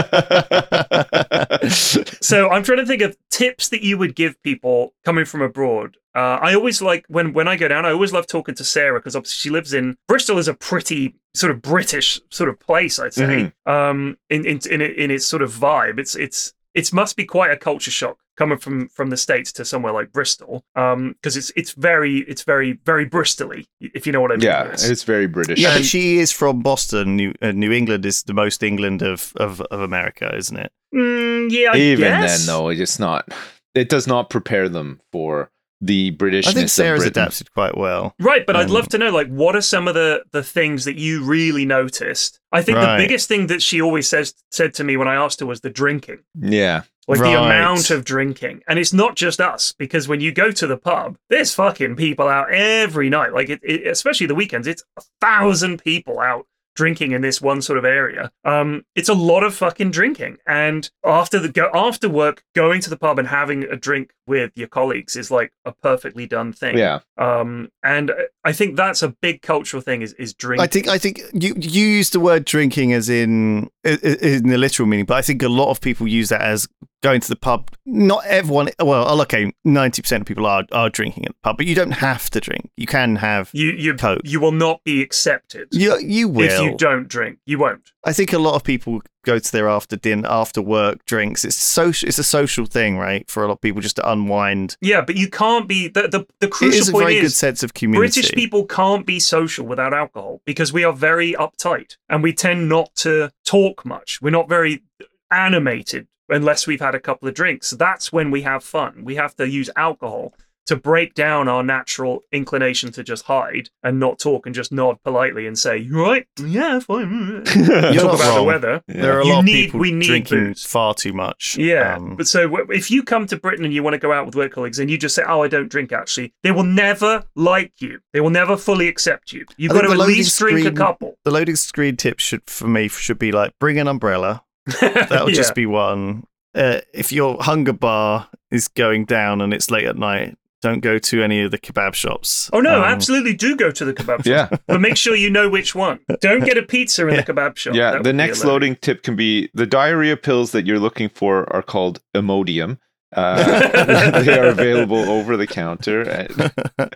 So I'm trying to think of tips that you would give people coming from abroad. Uh, I always like when when I go down. I always love talking to Sarah because obviously she lives in Bristol. Is a pretty sort of British sort of place, I'd say. Um, in in in, it, in its sort of vibe, it's it's it must be quite a culture shock coming from from the states to somewhere like Bristol. Um, because it's it's very it's very very Bristolly, if you know what I mean. yeah, It's- it's very British. Yeah, And- but she is from Boston. New uh, New England is the most England of, of, of America, isn't it? Mm, yeah, I Even guess. then, though, it's not. It does not prepare them for the British. I think Sarah's adapted quite well. Right, but I'd Um, love to know, like, what are some of the the things that you really noticed? I think Right. the biggest thing that she always says said to me when I asked her was the drinking, Yeah, like the amount of drinking, and it's not just us because when you go to the pub, there's fucking people out every night, like it, it, especially the weekends. It's a thousand people out drinking in this one sort of area. Um, it's a lot of fucking drinking, and after the go after work, going to the pub and having a drink with your colleagues is like a perfectly done thing. yeah. Um, and I think that's a big cultural thing is is drinking. I think I think you you use the word drinking as in in the literal meaning, but I think a lot of people use that as going to the pub. Not everyone. Well, okay, ninety percent of people are are drinking at the pub, but you don't have to drink. You can have. you you Coke. you will not be accepted You you will. if you don't drink. You won't. I think a lot of people go to their after dinner, after work drinks. It's social. It's a social thing, right? For a lot of people, just to unwind. Yeah, but you can't be the the, the It crucial is a point very good sense of community. British people can't be social without alcohol because we are very uptight and we tend not to talk much. We're not very animated unless we've had a couple of drinks. That's when we have fun. We have to use alcohol to break down our natural inclination to just hide and not talk and just nod politely and say, "You right? Yeah, fine." You're talk not about the wrong. weather. There are a You lot need- of people we need drinking booze. far too much. Yeah, Um, but so if you come to Britain and you want to go out with work colleagues and you just say, "Oh, I don't drink," actually, they will never like you. They will never fully accept you. You've I got think to the at loading least drink a screen- couple. the loading screen tip should for me should be like bring an umbrella. That would Yeah. just be one. Uh, if your hunger bar is going down and it's late at night, don't go to any of the kebab shops. Oh no, Um, absolutely do go to the kebab shop. Yeah. But make sure you know which one. Don't get a pizza in Yeah. the kebab shop. Yeah, That the next loading tip can be the diarrhea pills that you're looking for are called Imodium. Uh, they are available over the counter.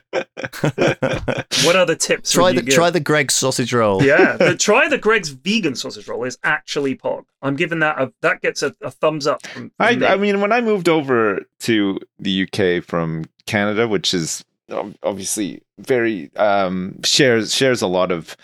What other tips? try the you give? try the Greggs sausage roll. Yeah, the, try the Greggs vegan sausage roll is actually pog. I'm giving that a that gets a, a thumbs up. From, from I, me. I mean, when I moved over to the UK from Canada, which is obviously very um, shares shares a lot of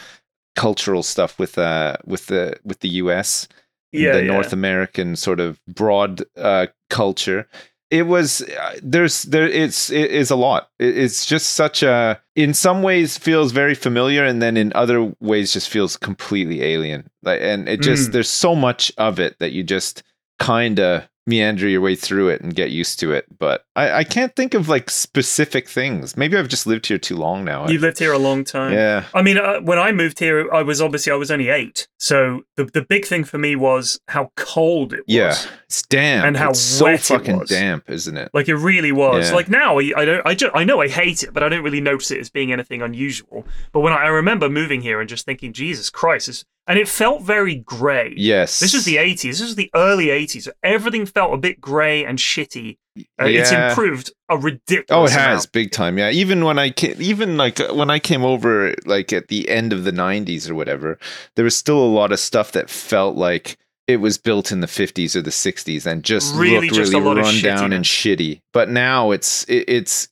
cultural stuff with uh with the with the US, yeah, the yeah. North American sort of broad uh, culture. It was uh, there's there it's it is a lot. It's just such a in some ways feels very familiar, and then in other ways just feels completely alien. Like and it just Mm. there's so much of it that you just kind of meander your way through it and get used to it. But I, I can't think of like specific things. Maybe I've just lived here too long now. You've lived here a long time. yeah. I mean, uh, when I moved here, I was obviously I was only eight, so the the big thing for me was how cold it was. Yeah, it's damp. And how it's so fucking damp, isn't it? Like it really was. Yeah. Like now, I, I don't. I, ju- I know I hate it, but I don't really notice it as being anything unusual. But when I, I remember moving here and just thinking, Jesus Christ, this, and it felt very grey. Yes. This was the 80s. This was the early 80s. Everything felt a bit grey and shitty. Uh, It's improved a ridiculous. Oh, it has amount. big time. Yeah, even when I came, even like uh, when I came over, like at the end of the '90s or whatever, there was still a lot of stuff that felt like it was built in the 50s or the 60s and just Really looked just really a lot of run down and shitty. But now it's it, it's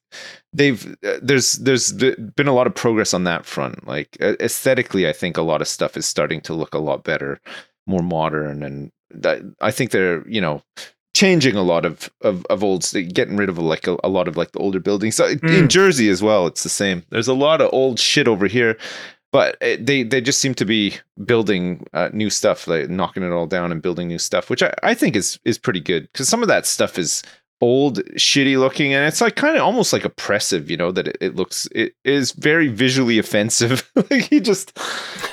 they've uh, there's there's been a lot of progress on that front. Like uh, aesthetically, I think a lot of stuff is starting to look a lot better, more modern, and that, I think they're you know changing a lot of of, of old getting rid of like a, a lot of like the older buildings so mm. in jersey as well it's the same there's a lot of old shit over here but it, they they just seem to be building uh, new stuff like knocking it all down and building new stuff which i, I think is is pretty good because some of that stuff is old shitty looking and it's like kind of almost like oppressive you know that it, it looks it is very visually offensive. Like he just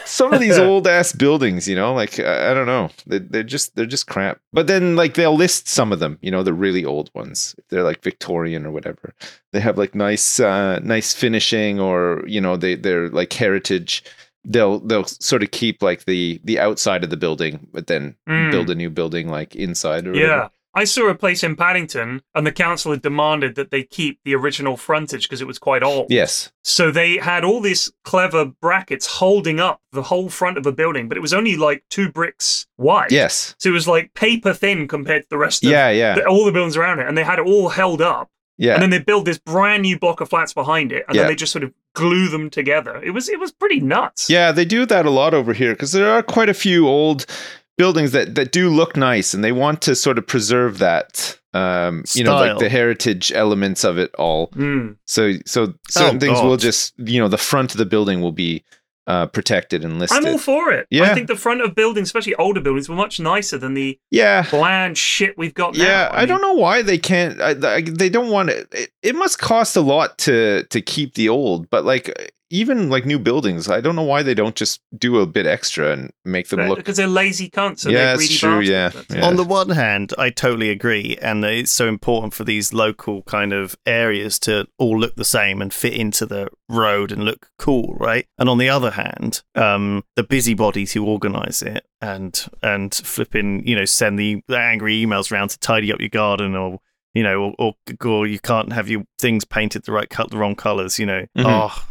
some of these old ass buildings you know like I, I, don't know. They, they're just they're just crap. But then like they'll list some of them you know the really old ones. They're like victorian or whatever they have like nice uh nice finishing or you know they they're like heritage. They'll they'll sort of keep like the the outside of the building but then mm. build a new building like inside or yeah. whatever. I saw a place in Paddington, and the council had demanded that they keep the original frontage because it was quite old. Yes. So they had all these clever brackets holding up the whole front of a building, but it was only like two bricks wide. Yes. So it was like paper thin compared to the rest of yeah, yeah. The, all the buildings around it, and they had it all held up. Yeah. And then they build this brand new block of flats behind it, and yeah. then they just sort of glue them together. It was it was pretty nuts. Yeah, they do that a lot over here because there are quite a few old buildings that that do look nice and they want to sort of preserve that um you know like the heritage elements of it all mm. so so certain oh, things God. will just you know the front of the building will be uh, protected and listed. I'm all for it. Yeah. I think the front of buildings, especially older buildings, were much nicer than the yeah bland shit we've got now. Yeah, I, I mean, don't know why they can't. I, I, they don't want it. it. It must cost a lot to to keep the old, but like even like new buildings, I don't know why they don't just do a bit extra and make them look because they're lazy cunts. So yeah, it's true. Yeah. yeah. On the one hand, I totally agree, and it's so important for these local kind of areas to all look the same and fit into the road and look cool, right? And on the other hand, um, the busybodies who organise it and and flipping, you know, send the angry emails around to tidy up your garden or you know, or, or, or you can't have your things painted the right cut, the wrong colors. You know, mm-hmm. oh,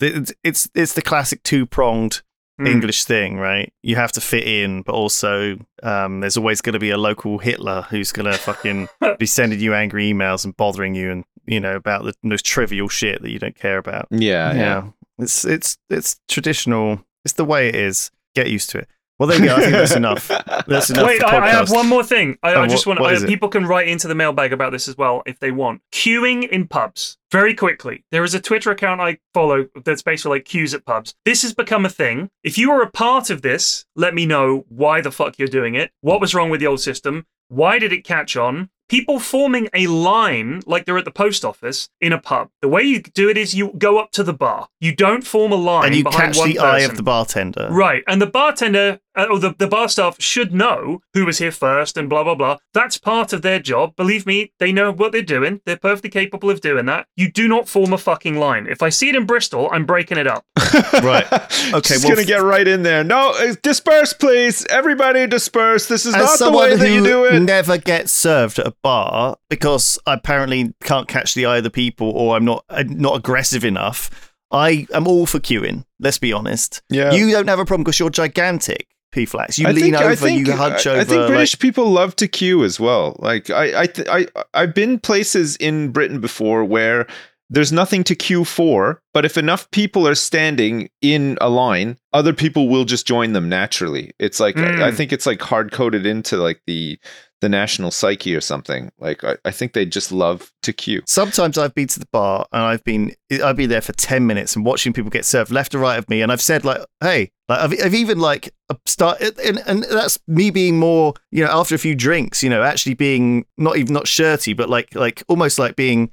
it's it's it's the classic two pronged mm. English thing, right? You have to fit in, but also um, there's always going to be a local Hitler who's going to fucking be sending you angry emails and bothering you, and you know about the most trivial shit that you don't care about. Yeah, yeah. yeah. It's it's it's traditional. It's the way it is. Get used to it. Well, there you go. I think that's enough. That's enough. Wait, I, I, have one more thing. I, oh, I just what, want I, people can write into the mailbag about this as well if they want. Queuing in pubs. Very quickly, there is a Twitter account I follow that's basically like queues at pubs. This has become a thing. If you are a part of this, let me know why the fuck you're doing it. What was wrong with the old system? Why did it catch on? people forming a line like they're at the post office in a pub. The way you do it is you go up to the bar. You don't form a line and you behind catch one the person. eye of the bartender. Right, and the bartender uh, or the, the bar staff should know who was here first and blah blah blah. That's part of their job. Believe me, they know what they're doing. They're perfectly capable of doing that. You do not form a fucking line. If I see it in Bristol, I'm breaking it up. right. Okay. Just well, gonna get right in there. No, uh, disperse, please. Everybody disperse. This is not the way that you do it. Never gets served at a bar because I apparently can't catch the eye of the people, or I'm not I'm not aggressive enough. I am all for queuing. Let's be honest. Yeah. You don't have a problem because you're gigantic. P flax. You I lean think, over, think, you hunch I, over. I think British like... people love to queue as well. Like I, I, th- I, I've been places in Britain before where there's nothing to queue for, but if enough people are standing in a line, other people will just join them naturally. It's like mm. I, I, hmm. think it's like hard coded into like the the national psyche or something. Like I, I think they just love to queue. Sometimes I've been to the bar and I've been I've been there for ten minutes and watching people get served left or right of me, and I've said like, "Hey," like I've, I've even like started, and, and that's me being more, you know, after a few drinks, you know, actually being not even not shirty, but like like almost like being.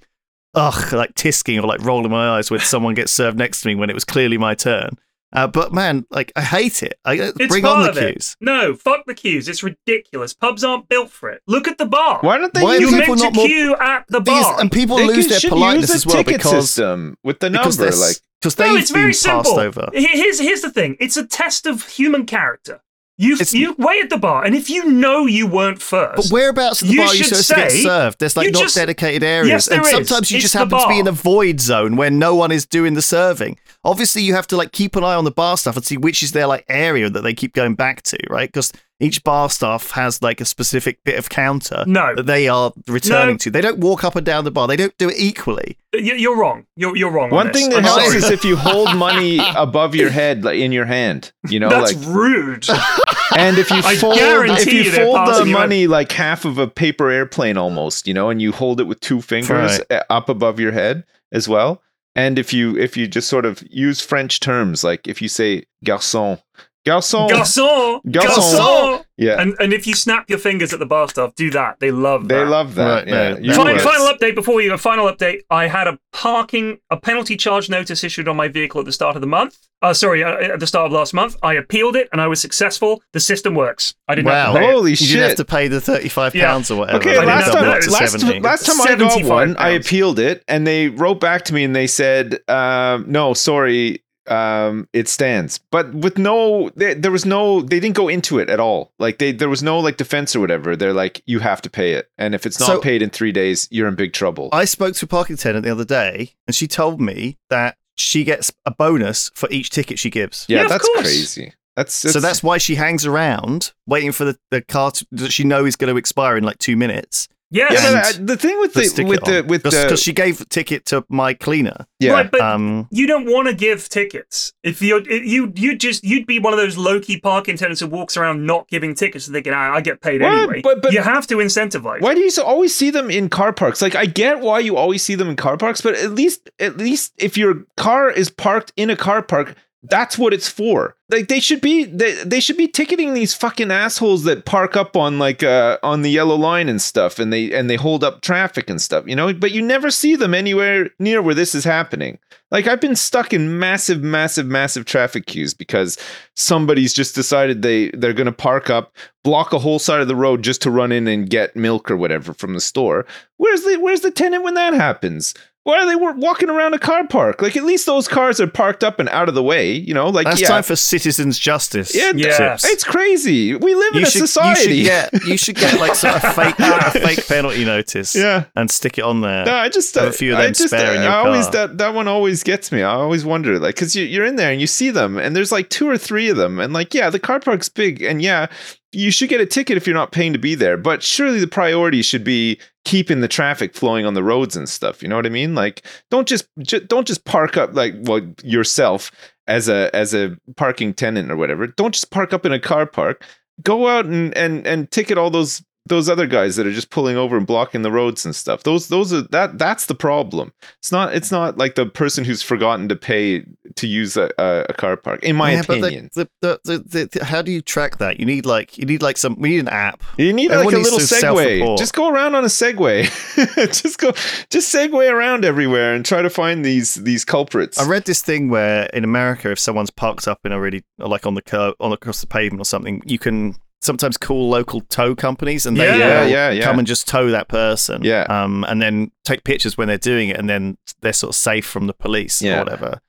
Ugh, like tisking or like rolling my eyes when someone gets served next to me when it was clearly my turn. Uh, but man, like I hate it. I, uh, it's bring on the queues. It. No, fuck the queues. It's ridiculous. Pubs aren't built for it. Look at the bar. Why don't they? Why use you meant to queue at the bar? These, and people they lose their politeness as well because system with the number, like because they've no, it's very simple. over. Here's here's the thing. It's a test of human character. You you wait at the bar, and if you know you weren't first, but whereabouts at the bar are you supposed say, to get served? There's like not just, dedicated areas, yes, and sometimes you it's just happen to be in a void zone where no one is doing the serving. Obviously, you have to like keep an eye on the bar stuff and see which is their like area that they keep going back to, right? Because each bar staff has like a specific bit of counter No. that they are returning No. to. They don't walk up and down the bar. They don't do it equally. You- You're wrong. You're you're wrong. on One this. thing that I'm helps sorry. is if you hold money above your head, like in your hand. You know, That's like rude. and if you I fold if guarantee you you fold the passing you money like half of a paper airplane almost, you know, and you hold it with two fingers Right. uh, up above your head as well. And if you if you just sort of use French terms, like if you say garçon, garçon, Garçon, Garçon. garçon. yeah, And and if you snap your fingers at the bar staff, do that. They love that. they love that. Right, yeah, no, Final, final update before you go. Final update. I had a parking, a penalty charge notice issued on my vehicle at the start of the month. Uh, sorry, uh, at the start of last month. I appealed it and I was successful. The system works. I didn't have Wow. to pay it. Holy You shit! didn't have to pay the thirty-five Yeah. pounds or whatever. Okay, I last time, to up to know. last, 70. last time I got 75 one, I appealed it, and they wrote back to me and they said, um, "No, sorry, um, it stands." But with no, there, there was no, they didn't go into it at all. Like they, there was no like defense or whatever. They're like, "You have to pay it, and if it's not So- paid in three days, you're in big trouble." I spoke to a parking attendant the other day, and she told me that she gets a bonus for each ticket she gives. yeah, Yeah, that's course. crazy. That's, So that's why she hangs around waiting for the, the car to, that she knows is going to expire in like two minutes. Yes. yeah. and But, uh, the thing with to the with it the on. with because the she gave a ticket to my cleaner. yeah. Right, but Um, you don't want to give tickets. If you you you just you'd be one of those low key parking attendants who walks around not giving tickets, thinking, ah, I get paid What? anyway. But- but- you have to incentivize. Why do you so always see them in car parks? Like I get why you always see them in car parks, but at least at least if your car is parked in a car park, that's what it's for. Like they should be they, they should be ticketing these fucking assholes that park up on like uh on the yellow line and stuff and they and they hold up traffic and stuff, you know? But you never see them anywhere near where this is happening. Like I've been stuck in massive massive massive traffic queues because somebody's just decided they they're going to park up block a whole side of the road just to run in and get milk or whatever from the store. Where's the where's the tenant when that happens? Why are they wa- walking around a car park? Like at least those cars are parked up and out of the way, you know? Like that's yeah, time for citizens' justice. yeah, Yeah. Chips. it's crazy. We live in You a society. you should get you should get like sort of fake a fake penalty notice yeah. and stick it on there. No, I just Have a uh, few of I them just spare in your I always car. that that one always gets me. I always wonder like cuz you you're in there and you see them and there's like two or three of them and like yeah, the car park's big and yeah, you should get a ticket if you're not paying to be there, but surely the priority should be keeping the traffic flowing on the roads and stuff, you know what I mean? Like don't just ju- don't just park up like well yourself as a as a parking tenant or whatever. Don't just park up in a car park. Go out and and and ticket all those those other guys that are just pulling over and blocking the roads and stuff. Those those are that that's the problem. It's not it's not like the person who's forgotten to pay to use a, a, car park. In my Yeah, opinion, the, the, the, the, how do you track that? You need like you need like some we need an app. you need like a little Segway. Just go around on a Segway. just go just Segway around everywhere and try to find these these culprits. I read this thing where in America, if someone's parked up in a really like on the curb, on across the pavement or something, you can sometimes call local tow companies and they Yeah. yeah, yeah. come and just tow that person. Yeah. Um, and then take pictures when they're doing it, and then they're sort of safe from the police Yeah. or whatever.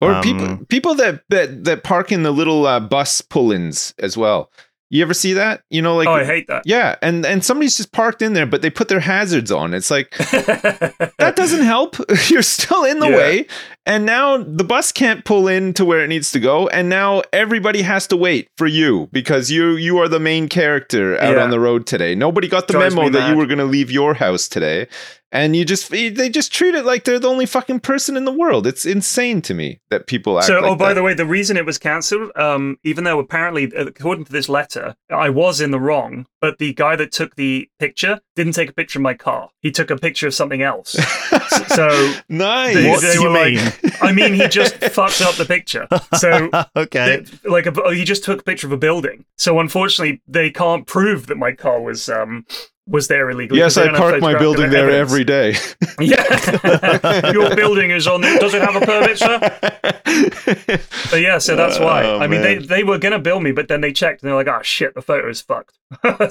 Or Um, people people that, that that park in the little uh, bus pull-ins as well. You ever see that? You know, like oh, I hate that. yeah, and and somebody's just parked in there, but they put their hazards on. It's like that doesn't help. You're still in the Yeah. way, and now the bus can't pull in to where it needs to go, and now everybody has to wait for you because you you are the main character out Yeah. on the road today. Nobody got the Drives memo me that you were going to leave your house today, and you just they just treat it like they're the only fucking person in the world. It's insane to me that people act. So, like oh, by that. the way, the reason it was cancelled, um, even though apparently, according to this letter, I was in the wrong, but the guy that took the picture didn't take a picture of my car. He took a picture of something else. so, nice. they, What they do you like, mean? I mean, he just fucked up the picture. So, okay. they- like, a, oh, he just took a picture of a building. So, unfortunately, they can't prove that my car was um was there illegally. Yes, I park my building there evidence. every day. Yeah, your building is on. Does it have a permit, sir? But yeah, so that's why. Oh, I mean, they, man. they were gonna bill me, but then they checked and they're like, "Oh shit, the photo is fucked."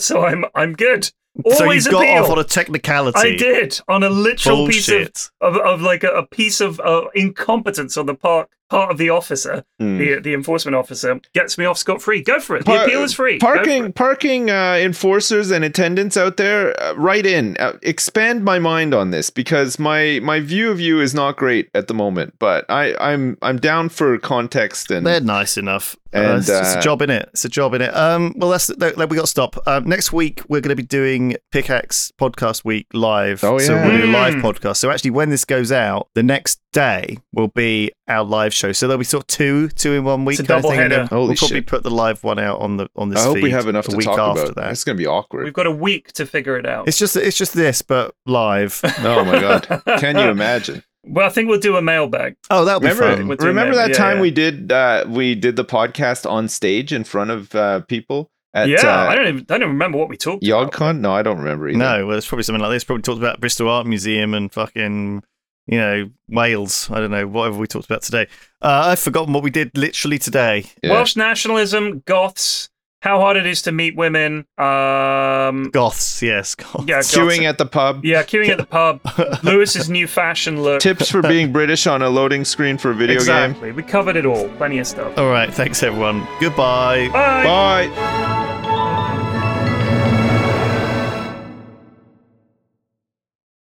so I'm I'm good. So you got appeal. off on a technicality. I did on a literal piece of, of of like a, a piece of uh, incompetence on the park part of the officer, Hmm. the the enforcement officer, gets me off scot free. Go for it. The Par- appeal is free. Parking, parking uh, enforcers and attendants out there, uh, write in. Uh, expand my mind on this because my my view of you is not great at the moment. But I I'm I'm down for context and They're nice enough. Uh, And, it's, it's uh, a job in it. It's a job in it. Um, well, that's that, that we got to stop. Um, next week we're going to be doing Pickaxe Podcast Week live. Oh, yeah, So we'll do a live Mm. podcast. So actually, when this goes out, the next day will be our live show. So there'll be sort of two, two in one week. It's a kind of thing, and then doubleheader. Holy we'll probably shit. put the live one out on the on this. I hope we have enough the to week talk after about. that. It's gonna be awkward. We've got a week to figure it out. It's just it's just this, but live. oh my god, can you imagine? Well, I think we'll do a mailbag. Oh, that'll be Remember, fun. We're doing remember that. that Yeah, time yeah. we did uh, we did the podcast on stage in front of uh, people at yeah, uh, I don't even I don't remember what we talked about. YogCon? No, I don't remember either. No, well, it's probably something like this. Probably talked about Bristol Art Museum and fucking, you know, Wales. I don't know, whatever we talked about today. Uh, I've forgotten what we did literally today. Yeah. Welsh nationalism, goths, how hard it is to meet women. Um, Goths, yes. Goths. yeah, goths. queuing at the pub. yeah, queuing at the pub. Lewis's new fashion look. Tips for being British on a loading screen for a video game. exactly. We covered it all. Plenty of stuff. All right. Thanks, everyone. Goodbye. Bye. Bye.